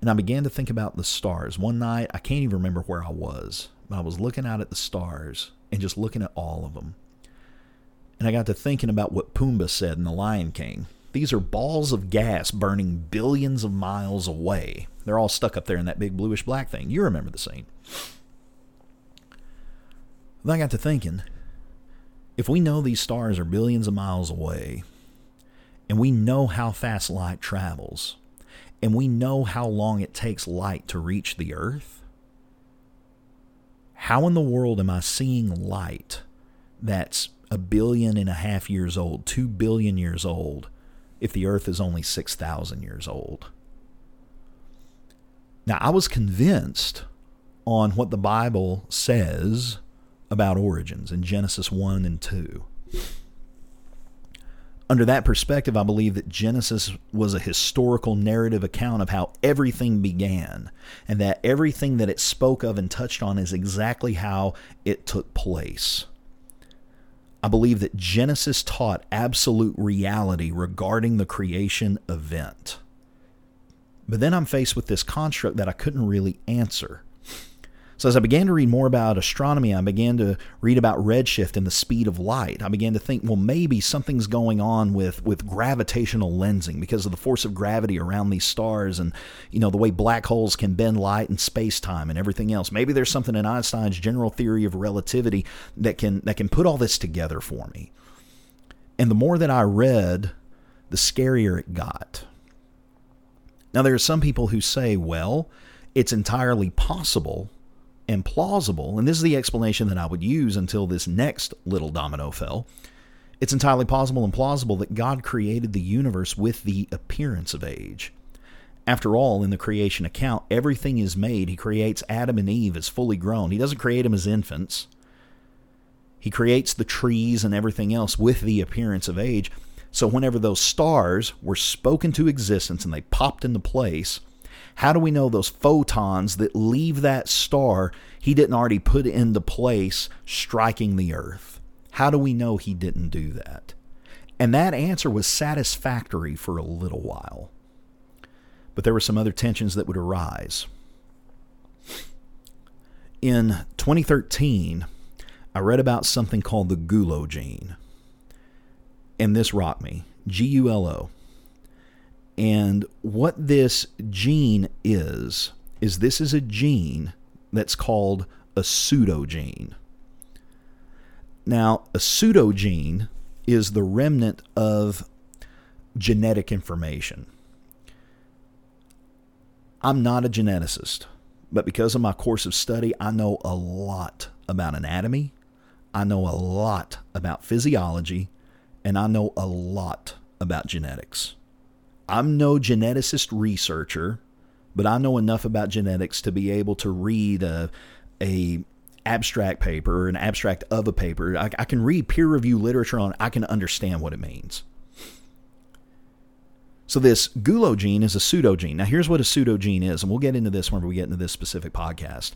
And I began to think about the stars. One night, I can't even remember where I was, but I was looking out at the stars and just looking at all of them. And I got to thinking about what Pumbaa said in The Lion King. These are balls of gas burning billions of miles away. They're all stuck up there in that big bluish black thing. You remember the scene. Then I got to thinking if we know these stars are billions of miles away, and we know how fast light travels, and we know how long it takes light to reach the earth, how in the world am I seeing light that's a billion and a half years old, two billion years old, if the earth is only 6,000 years old? Now, I was convinced on what the Bible says about origins in Genesis 1 and 2 under that perspective, I believe that Genesis was a historical narrative account of how everything began, and that everything that it spoke of and touched on is exactly how it took place. I believe that Genesis taught absolute reality regarding the creation event. But then I'm faced with this construct that I couldn't really answer. So, as I began to read more about astronomy, I began to read about redshift and the speed of light. I began to think, well, maybe something's going on with, with gravitational lensing because of the force of gravity around these stars and, you know, the way black holes can bend light and space time and everything else. Maybe there's something in Einstein's general theory of relativity that can, that can put all this together for me. And the more that I read, the scarier it got. Now, there are some people who say, well, it's entirely possible and plausible, and this is the explanation that I would use until this next little domino fell. It's entirely possible and plausible that God created the universe with the appearance of age. After all, in the creation account, everything is made. He creates Adam and Eve as fully grown. He doesn't create them as infants. He creates the trees and everything else with the appearance of age. So, whenever those stars were spoken to existence and they popped into place, how do we know those photons that leave that star he didn't already put into place striking the earth? How do we know he didn't do that? And that answer was satisfactory for a little while. But there were some other tensions that would arise. In 2013, I read about something called the Gulo gene. And this rocked me G U L O. And what this gene is, is this is a gene that's called a pseudogene. Now, a pseudogene is the remnant of genetic information. I'm not a geneticist, but because of my course of study, I know a lot about anatomy, I know a lot about physiology, and I know a lot about genetics. I'm no geneticist researcher, but I know enough about genetics to be able to read a, a abstract paper or an abstract of a paper. I, I can read peer review literature on. I can understand what it means. So this gulo gene is a pseudogene. Now here's what a pseudogene is, and we'll get into this when we get into this specific podcast.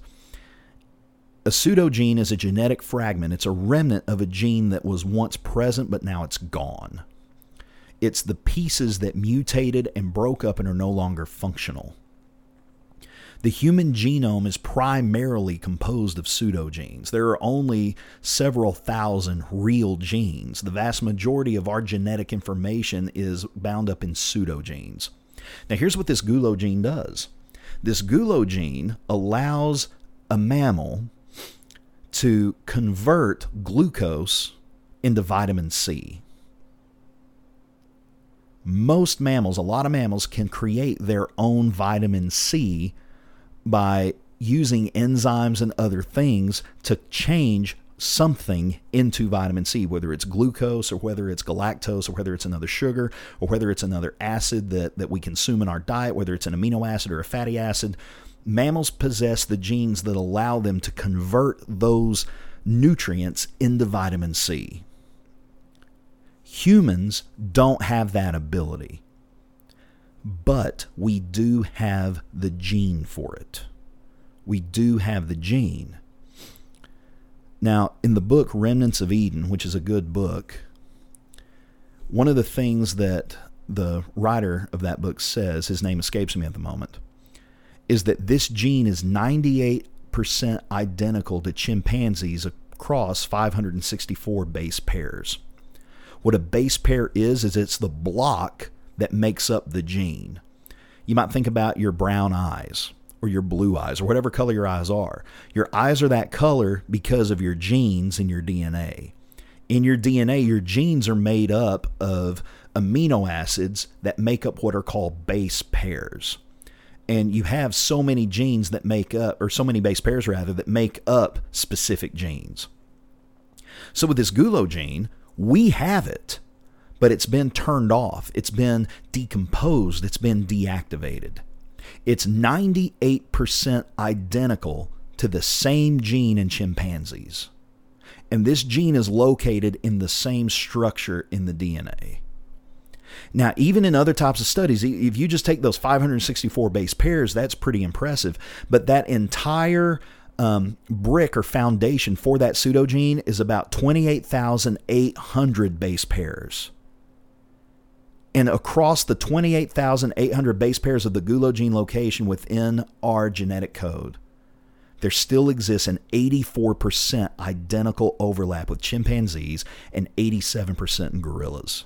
A pseudogene is a genetic fragment. It's a remnant of a gene that was once present, but now it's gone. It's the pieces that mutated and broke up and are no longer functional. The human genome is primarily composed of pseudogenes. There are only several thousand real genes. The vast majority of our genetic information is bound up in pseudogenes. Now, here's what this gulo gene does this gulo gene allows a mammal to convert glucose into vitamin C most mammals, a lot of mammals, can create their own vitamin C by using enzymes and other things to change something into vitamin C, whether it's glucose or whether it's galactose or whether it's another sugar or whether it's another acid that, that we consume in our diet, whether it's an amino acid or a fatty acid. Mammals possess the genes that allow them to convert those nutrients into vitamin C. Humans don't have that ability, but we do have the gene for it. we do have the gene. Now, in the book Remnants of Eden, which is a good book, one of the things that the writer of that book says, his name escapes me at the moment, is that this gene is 98% identical to chimpanzees across 564 base pairs. What a base pair is, is it's the block that makes up the gene. You might think about your brown eyes or your blue eyes or whatever color your eyes are. Your eyes are that color because of your genes in your DNA. In your DNA, your genes are made up of amino acids that make up what are called base pairs. And you have so many genes that make up, or so many base pairs rather, that make up specific genes. So with this gulo gene, we have it, but it's been turned off, it's been decomposed, it's been deactivated. It's 98% identical to the same gene in chimpanzees. And this gene is located in the same structure in the DNA. Now, even in other types of studies, if you just take those 564 base pairs, that's pretty impressive. But that entire um, brick or foundation for that pseudogene is about 28,800 base pairs. And across the 28,800 base pairs of the gulo gene location within our genetic code, there still exists an 84% identical overlap with chimpanzees and 87% in gorillas.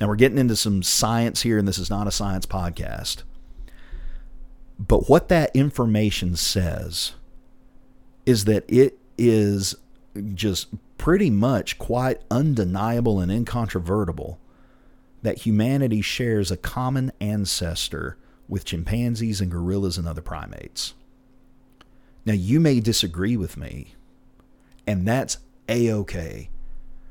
Now, we're getting into some science here, and this is not a science podcast. But what that information says is that it is just pretty much quite undeniable and incontrovertible that humanity shares a common ancestor with chimpanzees and gorillas and other primates. Now, you may disagree with me, and that's a okay.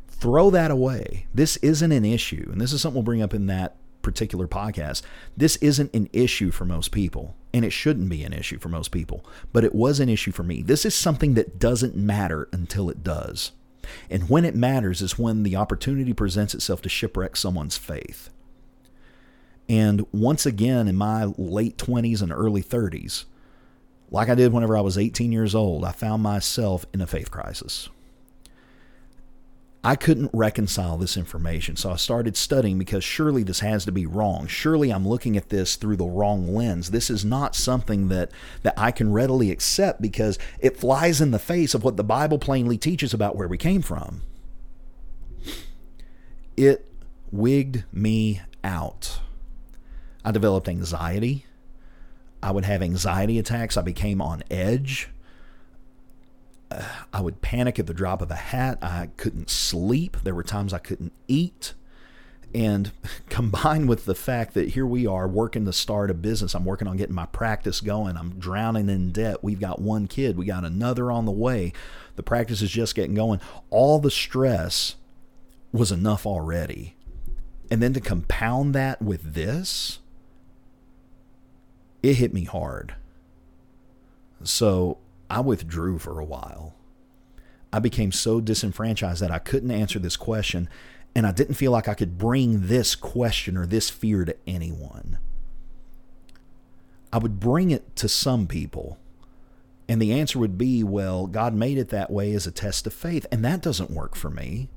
Throw that away. This isn't an issue, and this is something we'll bring up in that particular podcast. This isn't an issue for most people, and it shouldn't be an issue for most people, but it was an issue for me. This is something that doesn't matter until it does. And when it matters is when the opportunity presents itself to shipwreck someone's faith. And once again, in my late 20s and early 30s, like I did whenever I was 18 years old, I found myself in a faith crisis. I couldn't reconcile this information, so I started studying because surely this has to be wrong. Surely I'm looking at this through the wrong lens. This is not something that, that I can readily accept because it flies in the face of what the Bible plainly teaches about where we came from. It wigged me out. I developed anxiety. I would have anxiety attacks. I became on edge. I would panic at the drop of a hat. I couldn't sleep. There were times I couldn't eat. And combined with the fact that here we are working to start a business, I'm working on getting my practice going. I'm drowning in debt. We've got one kid, we got another on the way. The practice is just getting going. All the stress was enough already. And then to compound that with this, it hit me hard. So I withdrew for a while. I became so disenfranchised that I couldn't answer this question, and I didn't feel like I could bring this question or this fear to anyone. I would bring it to some people, and the answer would be, well, God made it that way as a test of faith, and that doesn't work for me.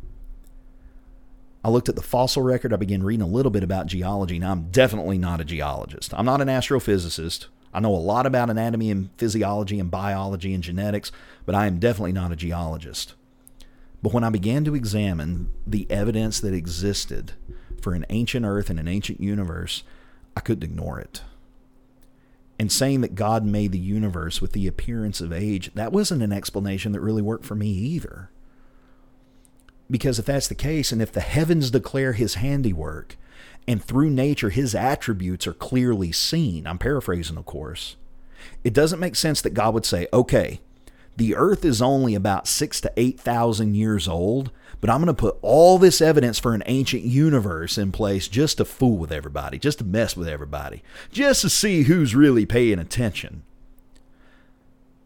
I looked at the fossil record. I began reading a little bit about geology. Now, I'm definitely not a geologist. I'm not an astrophysicist. I know a lot about anatomy and physiology and biology and genetics, but I am definitely not a geologist. But when I began to examine the evidence that existed for an ancient earth and an ancient universe, I couldn't ignore it. And saying that God made the universe with the appearance of age, that wasn't an explanation that really worked for me either. Because if that's the case, and if the heavens declare his handiwork, and through nature his attributes are clearly seen. I'm paraphrasing, of course. It doesn't make sense that God would say, okay, the earth is only about six to 8,000 years old, but I'm going to put all this evidence for an ancient universe in place just to fool with everybody, just to mess with everybody, just to see who's really paying attention.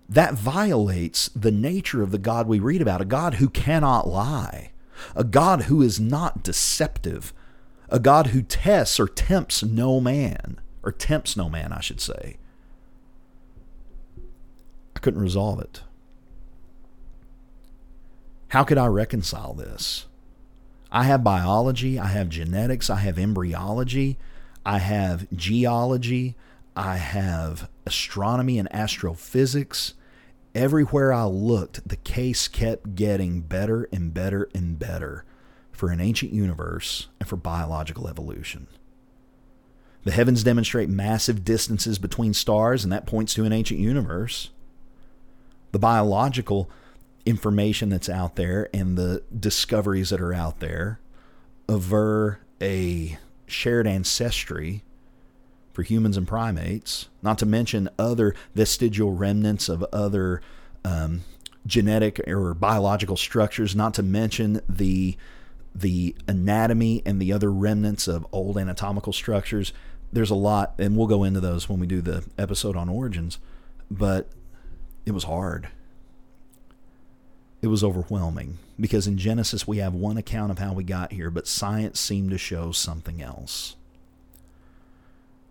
That violates the nature of the God we read about, a God who cannot lie, a God who is not deceptive, a God who tests or tempts no man, or tempts no man, I should say. I couldn't resolve it. How could I reconcile this? I have biology, I have genetics, I have embryology, I have geology, I have astronomy and astrophysics. Everywhere I looked, the case kept getting better and better and better for an ancient universe and for biological evolution. The heavens demonstrate massive distances between stars, and that points to an ancient universe. The biological information that's out there and the discoveries that are out there aver a shared ancestry for humans and primates, not to mention other vestigial remnants of other um, genetic or biological structures, not to mention the the anatomy and the other remnants of old anatomical structures. There's a lot, and we'll go into those when we do the episode on origins. But it was hard. It was overwhelming because in Genesis we have one account of how we got here, but science seemed to show something else.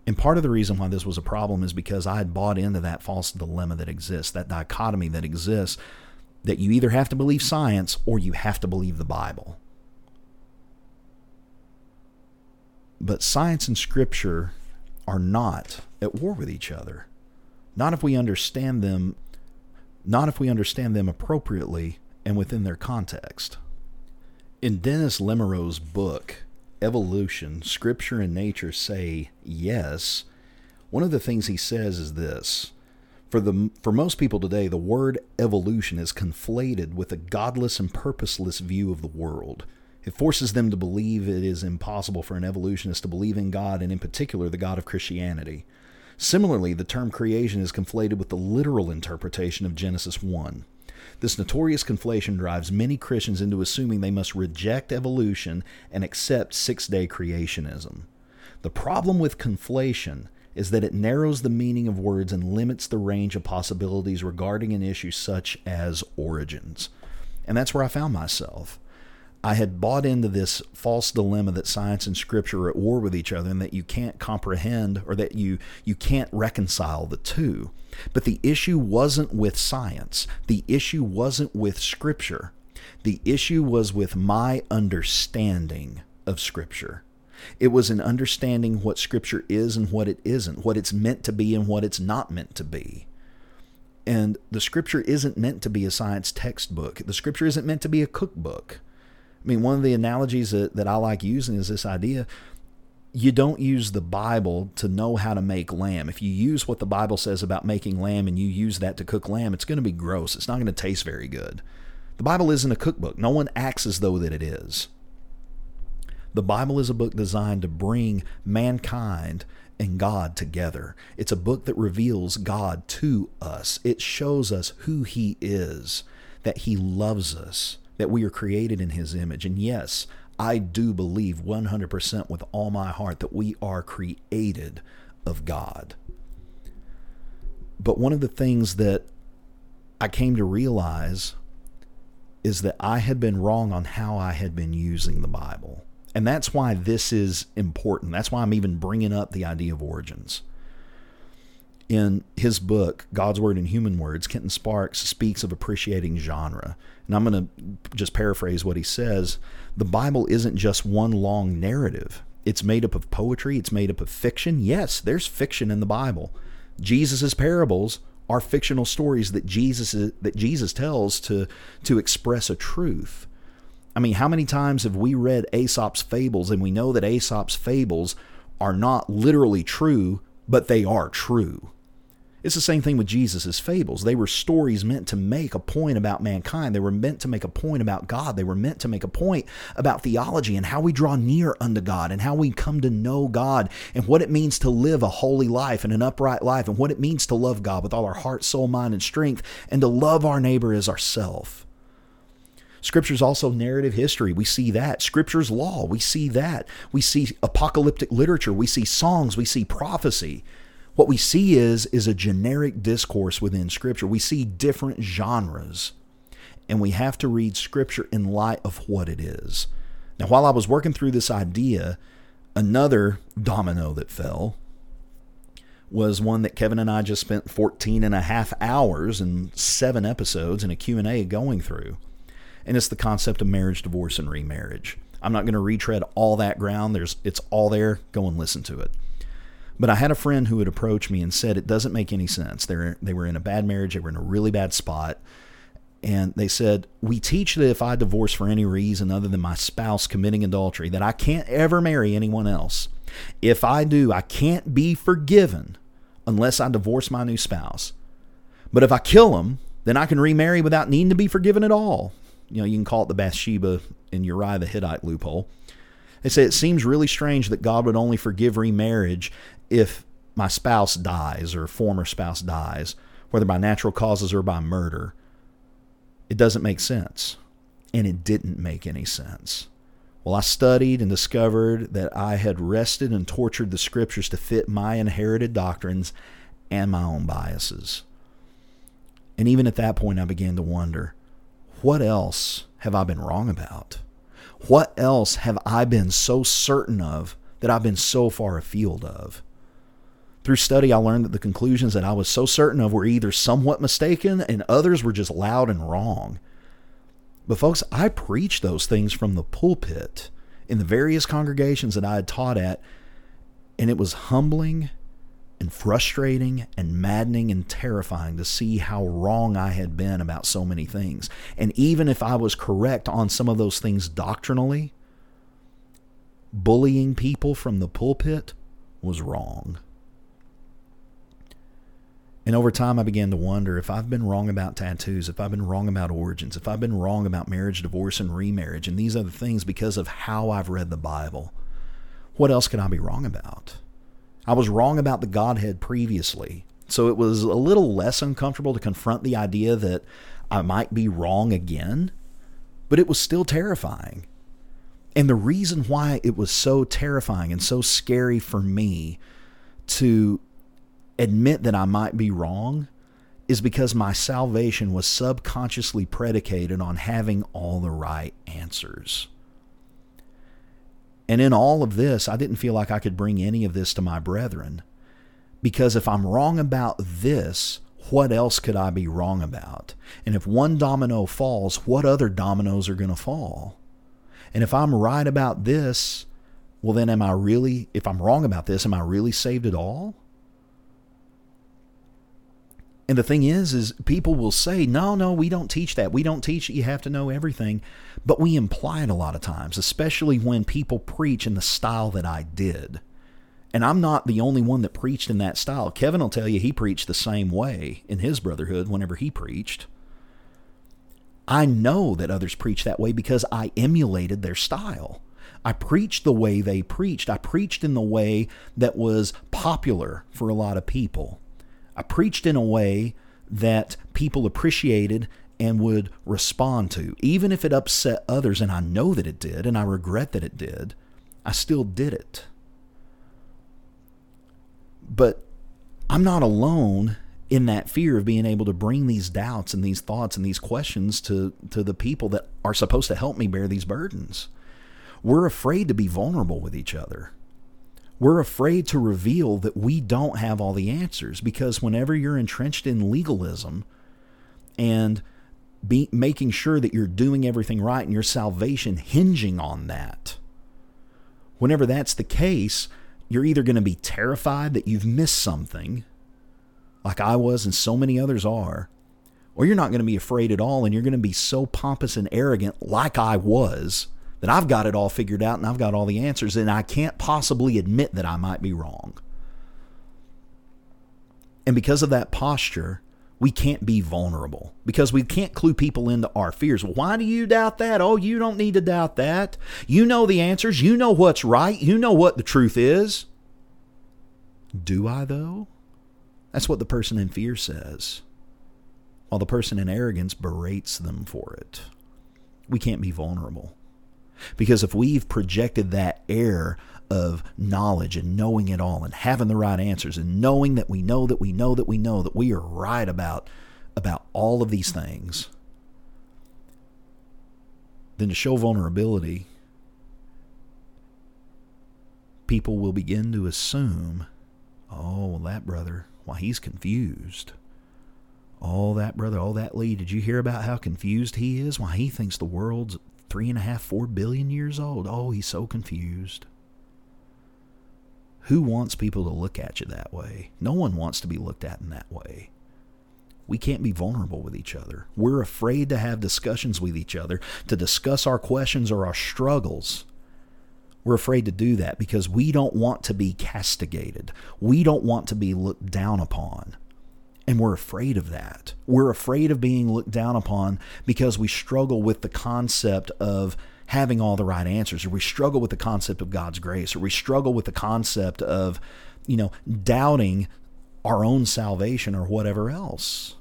And part of the reason why this was a problem is because I had bought into that false dilemma that exists, that dichotomy that exists, that you either have to believe science or you have to believe the Bible. But science and scripture are not at war with each other. Not if we understand them not if we understand them appropriately and within their context. In Denis Lamoureux's book, evolution, scripture and nature say yes, one of the things he says is this. For, the, for most people today, the word evolution is conflated with a godless and purposeless view of the world. It forces them to believe it is impossible for an evolutionist to believe in God, and in particular, the God of Christianity. Similarly, the term creation is conflated with the literal interpretation of Genesis 1. This notorious conflation drives many Christians into assuming they must reject evolution and accept six day creationism. The problem with conflation is that it narrows the meaning of words and limits the range of possibilities regarding an issue such as origins. And that's where I found myself. I had bought into this false dilemma that science and scripture are at war with each other and that you can't comprehend or that you you can't reconcile the two. But the issue wasn't with science. The issue wasn't with scripture. The issue was with my understanding of scripture. It was an understanding what scripture is and what it isn't, what it's meant to be and what it's not meant to be. And the scripture isn't meant to be a science textbook. The scripture isn't meant to be a cookbook. I mean, one of the analogies that, that I like using is this idea you don't use the Bible to know how to make lamb. If you use what the Bible says about making lamb and you use that to cook lamb, it's going to be gross. It's not going to taste very good. The Bible isn't a cookbook. No one acts as though that it is. The Bible is a book designed to bring mankind and God together. It's a book that reveals God to us. It shows us who He is, that He loves us, that we are created in His image. And yes, I do believe 100% with all my heart that we are created of God. But one of the things that I came to realize is that I had been wrong on how I had been using the Bible. And that's why this is important. That's why I'm even bringing up the idea of origins in his book, God's Word in Human Words, Kenton Sparks speaks of appreciating genre. And I'm going to just paraphrase what he says. The Bible isn't just one long narrative. It's made up of poetry, it's made up of fiction. Yes, there's fiction in the Bible. Jesus' parables are fictional stories that Jesus that Jesus tells to to express a truth. I mean, how many times have we read Aesop's fables and we know that Aesop's fables are not literally true, but they are true. It's the same thing with Jesus' fables. They were stories meant to make a point about mankind. They were meant to make a point about God. They were meant to make a point about theology and how we draw near unto God and how we come to know God and what it means to live a holy life and an upright life and what it means to love God with all our heart, soul, mind, and strength and to love our neighbor as ourself. Scripture's also narrative history. We see that. Scripture's law. We see that. We see apocalyptic literature. We see songs. We see prophecy. What we see is is a generic discourse within scripture. We see different genres and we have to read scripture in light of what it is. Now while I was working through this idea, another domino that fell was one that Kevin and I just spent 14 and a half hours and seven episodes in a Q&A going through. And it's the concept of marriage, divorce, and remarriage. I'm not going to retread all that ground. There's it's all there. Go and listen to it. But I had a friend who had approached me and said it doesn't make any sense. They they were in a bad marriage. They were in a really bad spot. And they said, We teach that if I divorce for any reason other than my spouse committing adultery, that I can't ever marry anyone else. If I do, I can't be forgiven unless I divorce my new spouse. But if I kill him, then I can remarry without needing to be forgiven at all. You know, you can call it the Bathsheba and Uriah the Hittite loophole. They say it seems really strange that God would only forgive remarriage if my spouse dies or former spouse dies, whether by natural causes or by murder. It doesn't make sense. And it didn't make any sense. Well, I studied and discovered that I had wrested and tortured the scriptures to fit my inherited doctrines and my own biases. And even at that point, I began to wonder what else have I been wrong about? What else have I been so certain of that I've been so far afield of? Through study, I learned that the conclusions that I was so certain of were either somewhat mistaken and others were just loud and wrong. But, folks, I preached those things from the pulpit in the various congregations that I had taught at, and it was humbling and frustrating and maddening and terrifying to see how wrong I had been about so many things. And even if I was correct on some of those things doctrinally, bullying people from the pulpit was wrong. And over time, I began to wonder if I've been wrong about tattoos, if I've been wrong about origins, if I've been wrong about marriage, divorce, and remarriage, and these other things because of how I've read the Bible. What else could I be wrong about? I was wrong about the Godhead previously, so it was a little less uncomfortable to confront the idea that I might be wrong again, but it was still terrifying. And the reason why it was so terrifying and so scary for me to admit that I might be wrong is because my salvation was subconsciously predicated on having all the right answers. And in all of this, I didn't feel like I could bring any of this to my brethren. Because if I'm wrong about this, what else could I be wrong about? And if one domino falls, what other dominoes are going to fall? And if I'm right about this, well, then am I really, if I'm wrong about this, am I really saved at all? And the thing is, is people will say, no, no, we don't teach that. We don't teach that you have to know everything. But we imply it a lot of times, especially when people preach in the style that I did. And I'm not the only one that preached in that style. Kevin will tell you he preached the same way in his brotherhood whenever he preached. I know that others preach that way because I emulated their style. I preached the way they preached. I preached in the way that was popular for a lot of people. I preached in a way that people appreciated and would respond to. Even if it upset others, and I know that it did, and I regret that it did, I still did it. But I'm not alone in that fear of being able to bring these doubts and these thoughts and these questions to, to the people that are supposed to help me bear these burdens. We're afraid to be vulnerable with each other. We're afraid to reveal that we don't have all the answers because whenever you're entrenched in legalism and be, making sure that you're doing everything right and your salvation hinging on that, whenever that's the case, you're either going to be terrified that you've missed something, like I was and so many others are, or you're not going to be afraid at all and you're going to be so pompous and arrogant, like I was, that I've got it all figured out and I've got all the answers, and I can't possibly admit that I might be wrong. And because of that posture, we can't be vulnerable because we can't clue people into our fears. why do you doubt that? Oh, you don't need to doubt that. You know the answers. You know what's right. You know what the truth is. Do I, though? That's what the person in fear says, while the person in arrogance berates them for it. We can't be vulnerable. Because if we've projected that air of knowledge and knowing it all and having the right answers and knowing that we know that we know that we know that we are right about about all of these things, then to show vulnerability, people will begin to assume Oh, well, that brother, why, he's confused. Oh, that brother, oh, that Lee, did you hear about how confused he is? Why, he thinks the world's three and a half, four billion years old. Oh, he's so confused. Who wants people to look at you that way? No one wants to be looked at in that way. We can't be vulnerable with each other. We're afraid to have discussions with each other, to discuss our questions or our struggles. We're afraid to do that because we don't want to be castigated. We don't want to be looked down upon. And we're afraid of that. We're afraid of being looked down upon because we struggle with the concept of having all the right answers, or we struggle with the concept of God's grace, or we struggle with the concept of, you know, doubting our own salvation or whatever else.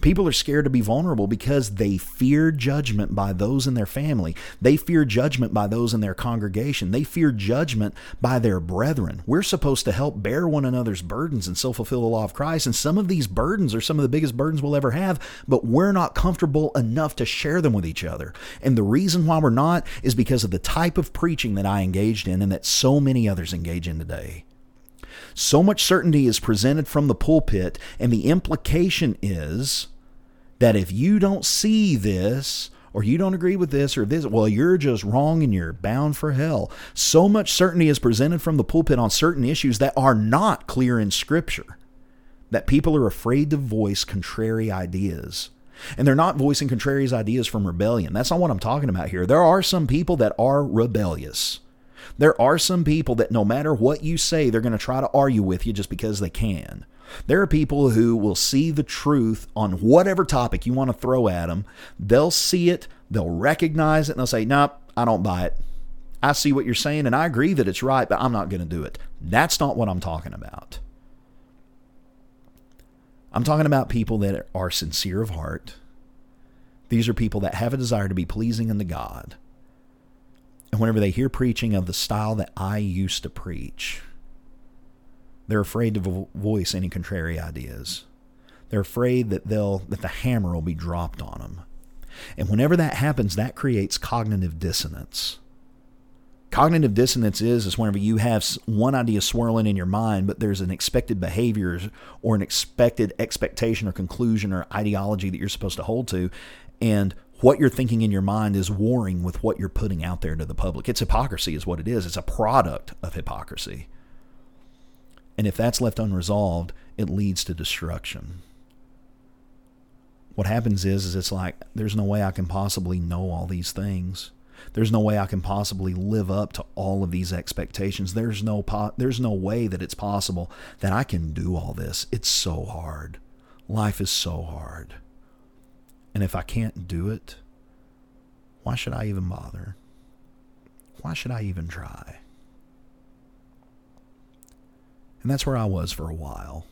People are scared to be vulnerable because they fear judgment by those in their family. They fear judgment by those in their congregation. They fear judgment by their brethren. We're supposed to help bear one another's burdens and so fulfill the law of Christ. And some of these burdens are some of the biggest burdens we'll ever have, but we're not comfortable enough to share them with each other. And the reason why we're not is because of the type of preaching that I engaged in and that so many others engage in today. So much certainty is presented from the pulpit, and the implication is that if you don't see this, or you don't agree with this or this, well, you're just wrong and you're bound for hell. So much certainty is presented from the pulpit on certain issues that are not clear in Scripture that people are afraid to voice contrary ideas. And they're not voicing contrary ideas from rebellion. That's not what I'm talking about here. There are some people that are rebellious. There are some people that no matter what you say, they're going to try to argue with you just because they can. There are people who will see the truth on whatever topic you want to throw at them. They'll see it, they'll recognize it, and they'll say, Nope, I don't buy it. I see what you're saying, and I agree that it's right, but I'm not going to do it. That's not what I'm talking about. I'm talking about people that are sincere of heart. These are people that have a desire to be pleasing unto God. And whenever they hear preaching of the style that I used to preach, they're afraid to vo- voice any contrary ideas. They're afraid that they'll that the hammer will be dropped on them. And whenever that happens, that creates cognitive dissonance. Cognitive dissonance is is whenever you have one idea swirling in your mind, but there's an expected behavior or an expected expectation or conclusion or ideology that you're supposed to hold to, and what you're thinking in your mind is warring with what you're putting out there to the public. It's hypocrisy, is what it is. It's a product of hypocrisy. And if that's left unresolved, it leads to destruction. What happens is, is it's like there's no way I can possibly know all these things. There's no way I can possibly live up to all of these expectations. There's no po- there's no way that it's possible that I can do all this. It's so hard. Life is so hard. And if I can't do it, why should I even bother? Why should I even try? And that's where I was for a while.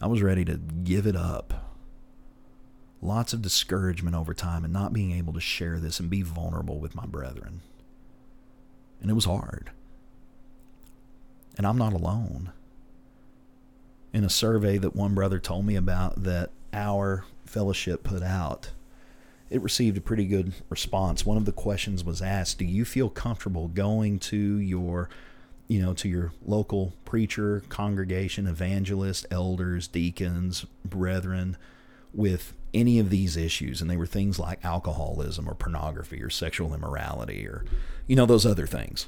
I was ready to give it up. Lots of discouragement over time and not being able to share this and be vulnerable with my brethren. And it was hard. And I'm not alone. In a survey that one brother told me about that our fellowship put out, it received a pretty good response. One of the questions was asked Do you feel comfortable going to your you know, to your local preacher, congregation, evangelist, elders, deacons, brethren with any of these issues. And they were things like alcoholism or pornography or sexual immorality or, you know, those other things.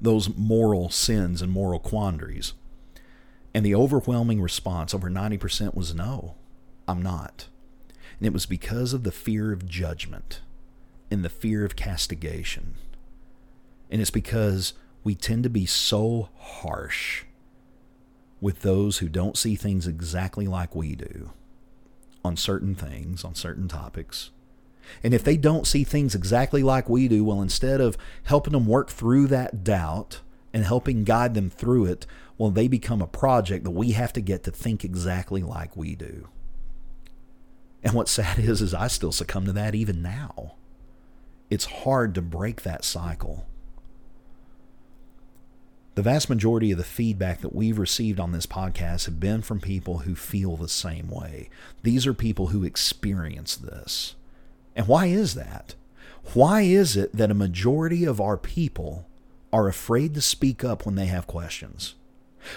Those moral sins and moral quandaries. And the overwhelming response, over 90%, was no, I'm not. And it was because of the fear of judgment and the fear of castigation. And it's because we tend to be so harsh with those who don't see things exactly like we do on certain things, on certain topics. And if they don't see things exactly like we do, well, instead of helping them work through that doubt and helping guide them through it, well, they become a project that we have to get to think exactly like we do. And what's sad is, is I still succumb to that even now. It's hard to break that cycle. The vast majority of the feedback that we've received on this podcast have been from people who feel the same way. These are people who experience this. And why is that? Why is it that a majority of our people are afraid to speak up when they have questions?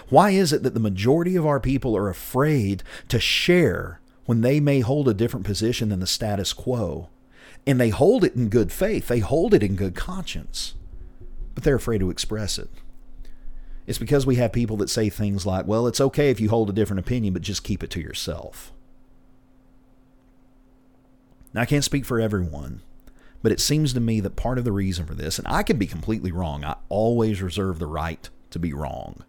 Why is it that the majority of our people are afraid to share when they may hold a different position than the status quo? And they hold it in good faith, they hold it in good conscience, but they're afraid to express it. It's because we have people that say things like, well, it's okay if you hold a different opinion, but just keep it to yourself. Now, I can't speak for everyone, but it seems to me that part of the reason for this, and I could be completely wrong, I always reserve the right to be wrong.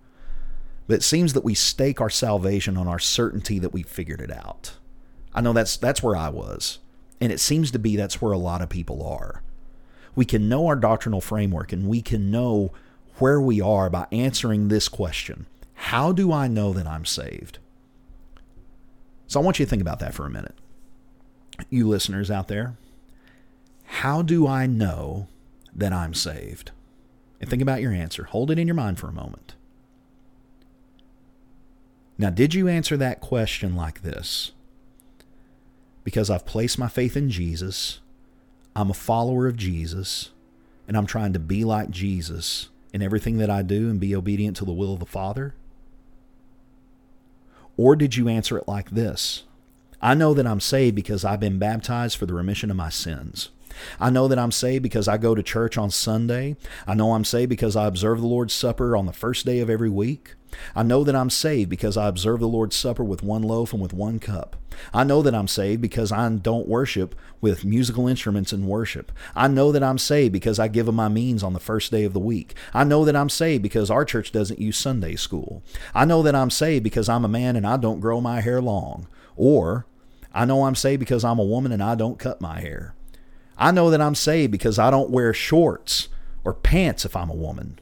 But it seems that we stake our salvation on our certainty that we figured it out. I know that's that's where I was. And it seems to be that's where a lot of people are. We can know our doctrinal framework and we can know where we are by answering this question How do I know that I'm saved? So I want you to think about that for a minute. You listeners out there, how do I know that I'm saved? And think about your answer. Hold it in your mind for a moment. Now, did you answer that question like this? Because I've placed my faith in Jesus, I'm a follower of Jesus, and I'm trying to be like Jesus in everything that I do and be obedient to the will of the Father? Or did you answer it like this? I know that I'm saved because I've been baptized for the remission of my sins. I know that I'm saved because I go to church on Sunday. I know I'm saved because I observe the Lord's Supper on the first day of every week. I know that I'm saved because I observe the Lord's Supper with one loaf and with one cup. I know that I'm saved because I don't worship with musical instruments in worship. I know that I'm saved because I give of my means on the first day of the week. I know that I'm saved because our church doesn't use Sunday school. I know that I'm saved because I'm a man and I don't grow my hair long. Or I know I'm saved because I'm a woman and I don't cut my hair. I know that I'm saved because I don't wear shorts or pants if I'm a woman.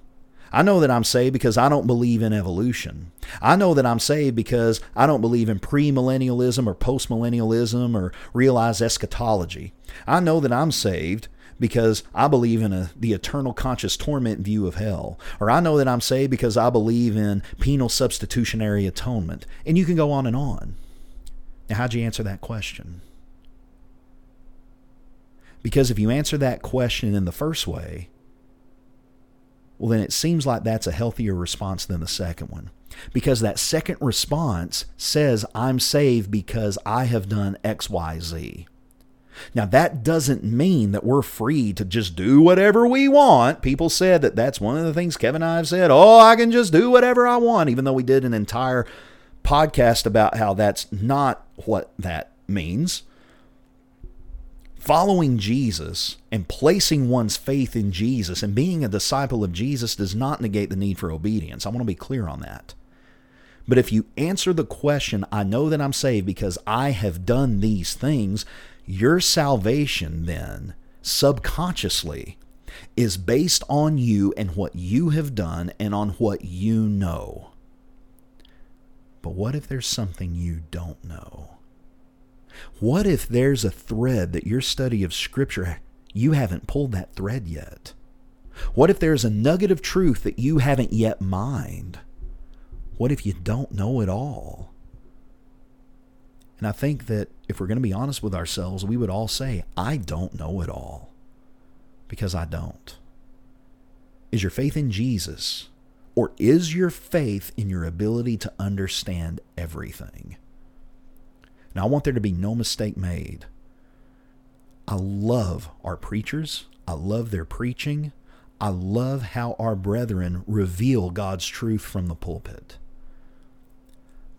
I know that I'm saved because I don't believe in evolution. I know that I'm saved because I don't believe in premillennialism or postmillennialism or realized eschatology. I know that I'm saved because I believe in a, the eternal conscious torment view of hell. Or I know that I'm saved because I believe in penal substitutionary atonement. And you can go on and on. Now, how'd you answer that question? Because if you answer that question in the first way, well, then it seems like that's a healthier response than the second one. Because that second response says, I'm saved because I have done X, Y, Z. Now, that doesn't mean that we're free to just do whatever we want. People said that that's one of the things Kevin and I have said. Oh, I can just do whatever I want, even though we did an entire podcast about how that's not what that means following Jesus and placing one's faith in Jesus and being a disciple of Jesus does not negate the need for obedience. I want to be clear on that. But if you answer the question, I know that I'm saved because I have done these things, your salvation then subconsciously is based on you and what you have done and on what you know. But what if there's something you don't know? What if there's a thread that your study of Scripture, you haven't pulled that thread yet? What if there's a nugget of truth that you haven't yet mined? What if you don't know it all? And I think that if we're going to be honest with ourselves, we would all say, I don't know it all. Because I don't. Is your faith in Jesus, or is your faith in your ability to understand everything? Now, I want there to be no mistake made. I love our preachers. I love their preaching. I love how our brethren reveal God's truth from the pulpit.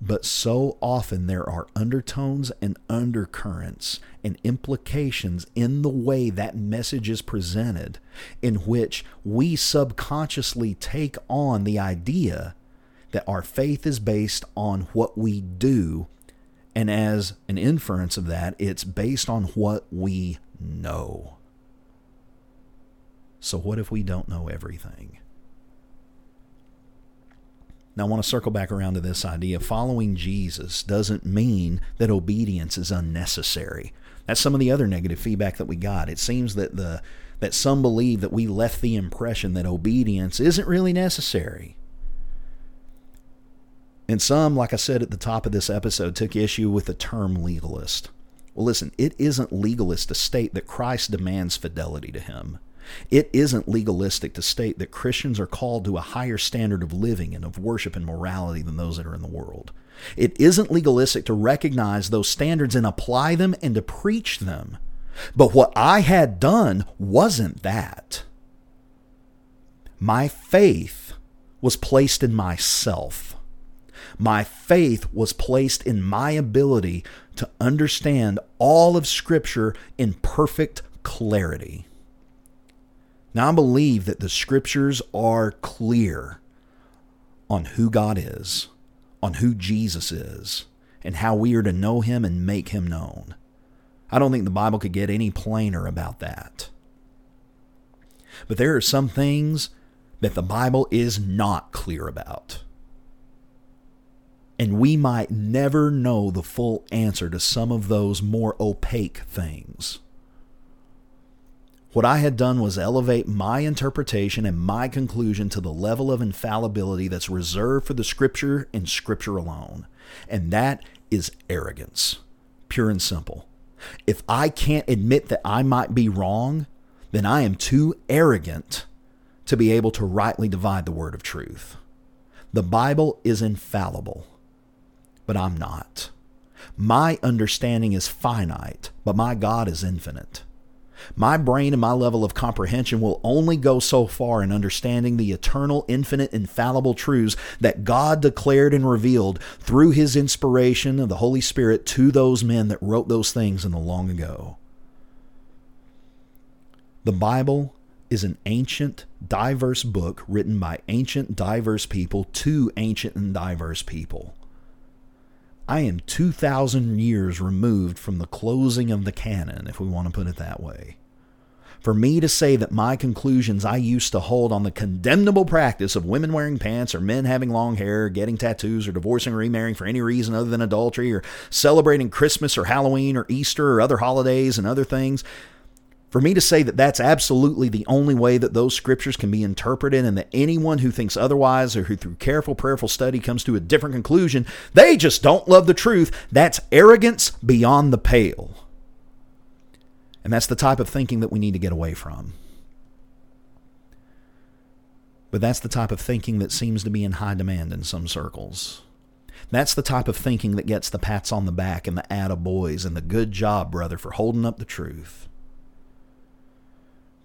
But so often there are undertones and undercurrents and implications in the way that message is presented, in which we subconsciously take on the idea that our faith is based on what we do and as an inference of that, it's based on what we know. So, what if we don't know everything? Now, I want to circle back around to this idea. Following Jesus doesn't mean that obedience is unnecessary. That's some of the other negative feedback that we got. It seems that the that some believe that we left the impression that obedience isn't really necessary. And some, like I said at the top of this episode, took issue with the term legalist. Well, listen, it isn't legalist to state that Christ demands fidelity to him. It isn't legalistic to state that Christians are called to a higher standard of living and of worship and morality than those that are in the world. It isn't legalistic to recognize those standards and apply them and to preach them. But what I had done wasn't that. My faith was placed in myself. My faith was placed in my ability to understand all of Scripture in perfect clarity. Now, I believe that the Scriptures are clear on who God is, on who Jesus is, and how we are to know Him and make Him known. I don't think the Bible could get any plainer about that. But there are some things that the Bible is not clear about. And we might never know the full answer to some of those more opaque things. What I had done was elevate my interpretation and my conclusion to the level of infallibility that's reserved for the Scripture and Scripture alone. And that is arrogance, pure and simple. If I can't admit that I might be wrong, then I am too arrogant to be able to rightly divide the word of truth. The Bible is infallible, but I'm not. My understanding is finite, but my God is infinite. My brain and my level of comprehension will only go so far in understanding the eternal, infinite, infallible truths that God declared and revealed through His inspiration of the Holy Spirit to those men that wrote those things in the long ago. The Bible is an ancient, diverse book written by ancient, diverse people to ancient and diverse people. I am 2,000 years removed from the closing of the canon, if we want to put it that way. For me to say that my conclusions I used to hold on the condemnable practice of women wearing pants or men having long hair, getting tattoos, or divorcing or remarrying for any reason other than adultery, or celebrating Christmas or Halloween or Easter or other holidays and other things, for me to say that that's absolutely the only way that those scriptures can be interpreted, and that anyone who thinks otherwise or who through careful, prayerful study comes to a different conclusion, they just don't love the truth, that's arrogance beyond the pale. And that's the type of thinking that we need to get away from. But that's the type of thinking that seems to be in high demand in some circles. That's the type of thinking that gets the pats on the back and the attaboys and the good job, brother, for holding up the truth.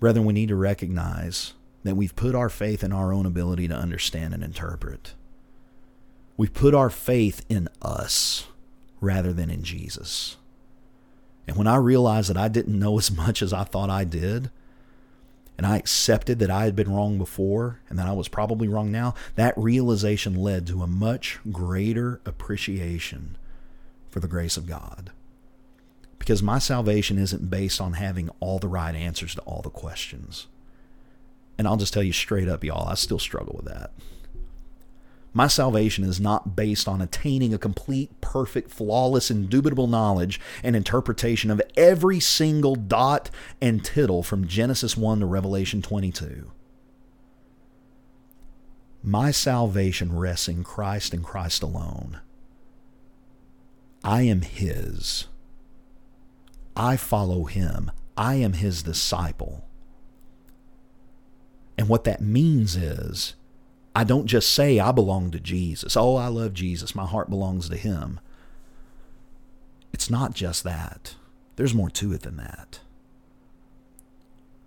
Brethren, we need to recognize that we've put our faith in our own ability to understand and interpret. We've put our faith in us rather than in Jesus. And when I realized that I didn't know as much as I thought I did, and I accepted that I had been wrong before and that I was probably wrong now, that realization led to a much greater appreciation for the grace of God because my salvation isn't based on having all the right answers to all the questions. And I'll just tell you straight up, y'all, I still struggle with that. My salvation is not based on attaining a complete, perfect, flawless, indubitable knowledge and interpretation of every single dot and tittle from Genesis 1 to Revelation 22. My salvation rests in Christ and Christ alone. I am His. I follow him. I am his disciple. And what that means is, I don't just say I belong to Jesus. Oh, I love Jesus. My heart belongs to him. It's not just that, there's more to it than that.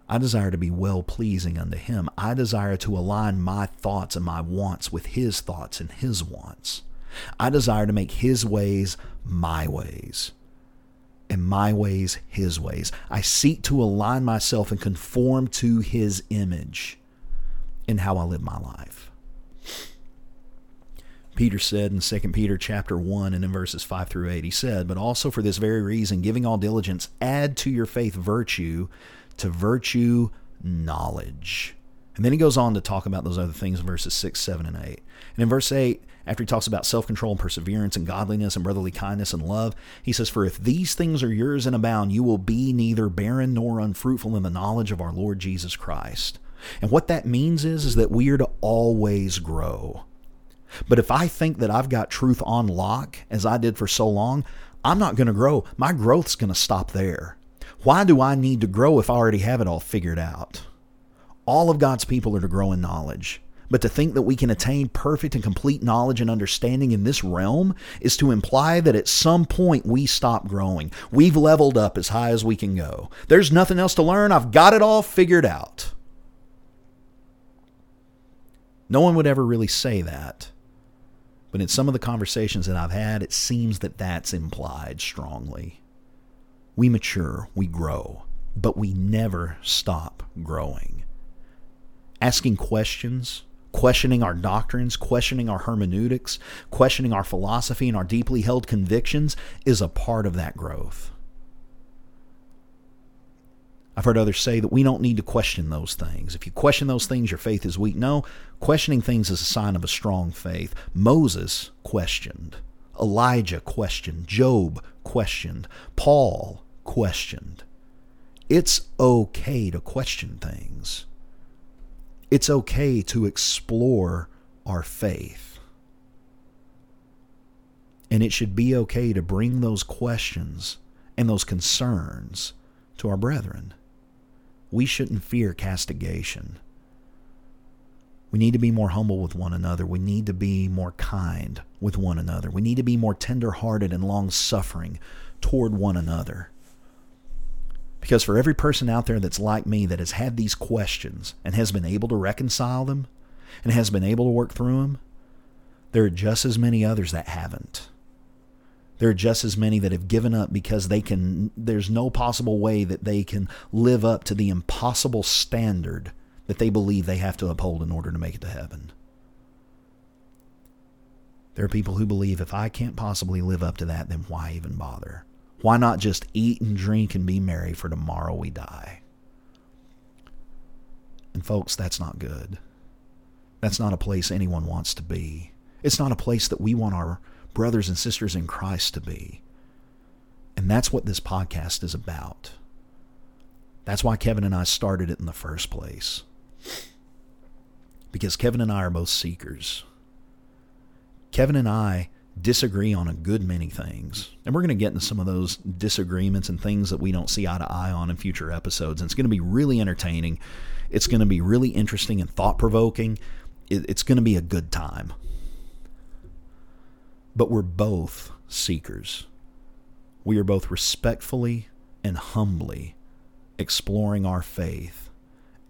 I desire to be well pleasing unto him. I desire to align my thoughts and my wants with his thoughts and his wants. I desire to make his ways my ways and my ways his ways. I seek to align myself and conform to his image in how I live my life. Peter said in 2 Peter chapter 1 and in verses 5 through 8, he said, But also for this very reason, giving all diligence, add to your faith virtue, to virtue knowledge. And then he goes on to talk about those other things in verses 6, 7, and 8. And in verse 8, after he talks about self control and perseverance and godliness and brotherly kindness and love, he says, For if these things are yours and abound, you will be neither barren nor unfruitful in the knowledge of our Lord Jesus Christ. And what that means is, is that we are to always grow. But if I think that I've got truth on lock, as I did for so long, I'm not going to grow. My growth's going to stop there. Why do I need to grow if I already have it all figured out? All of God's people are to grow in knowledge. But to think that we can attain perfect and complete knowledge and understanding in this realm is to imply that at some point we stop growing. We've leveled up as high as we can go. There's nothing else to learn. I've got it all figured out. No one would ever really say that. But in some of the conversations that I've had, it seems that that's implied strongly. We mature, we grow, but we never stop growing. Asking questions, questioning our doctrines, questioning our hermeneutics, questioning our philosophy and our deeply held convictions is a part of that growth. I've heard others say that we don't need to question those things. If you question those things, your faith is weak. No, questioning things is a sign of a strong faith. Moses questioned, Elijah questioned, Job questioned, Paul questioned. It's okay to question things it's okay to explore our faith. And it should be okay to bring those questions and those concerns to our brethren. We shouldn't fear castigation. We need to be more humble with one another. We need to be more kind with one another. We need to be more tender hearted and long suffering toward one another. Because for every person out there that's like me that has had these questions and has been able to reconcile them and has been able to work through them, there are just as many others that haven't. There are just as many that have given up because they can there's no possible way that they can live up to the impossible standard that they believe they have to uphold in order to make it to heaven. There are people who believe if I can't possibly live up to that, then why even bother? Why not just eat and drink and be merry, for tomorrow we die? And, folks, that's not good. That's not a place anyone wants to be. It's not a place that we want our brothers and sisters in Christ to be. And that's what this podcast is about. That's why Kevin and I started it in the first place. Because Kevin and I are both seekers. Kevin and I disagree on a good many things. And we're going to get into some of those disagreements and things that we don't see eye to eye on in future episodes. And it's going to be really entertaining. It's going to be really interesting and thought provoking. It's going to be a good time. But we're both seekers. We are both respectfully and humbly exploring our faith.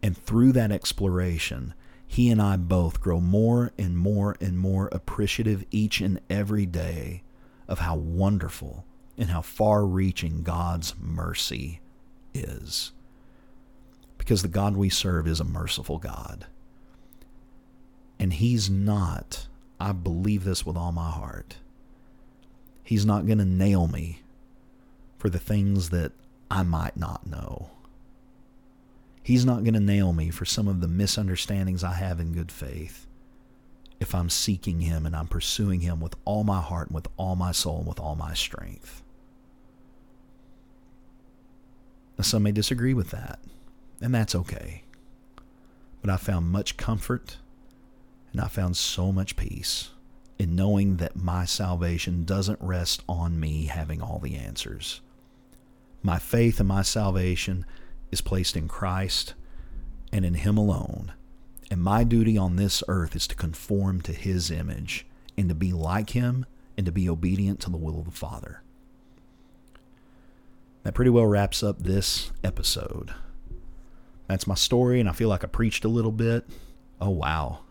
And through that exploration, he and I both grow more and more and more appreciative each and every day of how wonderful and how far reaching God's mercy is. Because the God we serve is a merciful God. And He's not, I believe this with all my heart, He's not going to nail me for the things that I might not know. He's not going to nail me for some of the misunderstandings I have in good faith if I'm seeking Him and I'm pursuing Him with all my heart and with all my soul and with all my strength. Now, some may disagree with that, and that's okay. But I found much comfort and I found so much peace in knowing that my salvation doesn't rest on me having all the answers. My faith and my salvation is placed in Christ and in Him alone. And my duty on this earth is to conform to His image and to be like Him and to be obedient to the will of the Father. That pretty well wraps up this episode. That's my story, and I feel like I preached a little bit. Oh, wow.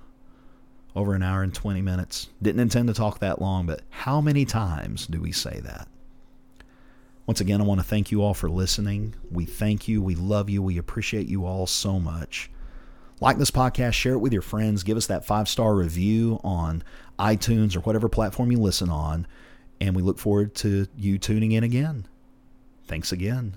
Over an hour and 20 minutes. Didn't intend to talk that long, but how many times do we say that? Once again, I want to thank you all for listening. We thank you. We love you. We appreciate you all so much. Like this podcast, share it with your friends. Give us that five star review on iTunes or whatever platform you listen on. And we look forward to you tuning in again. Thanks again.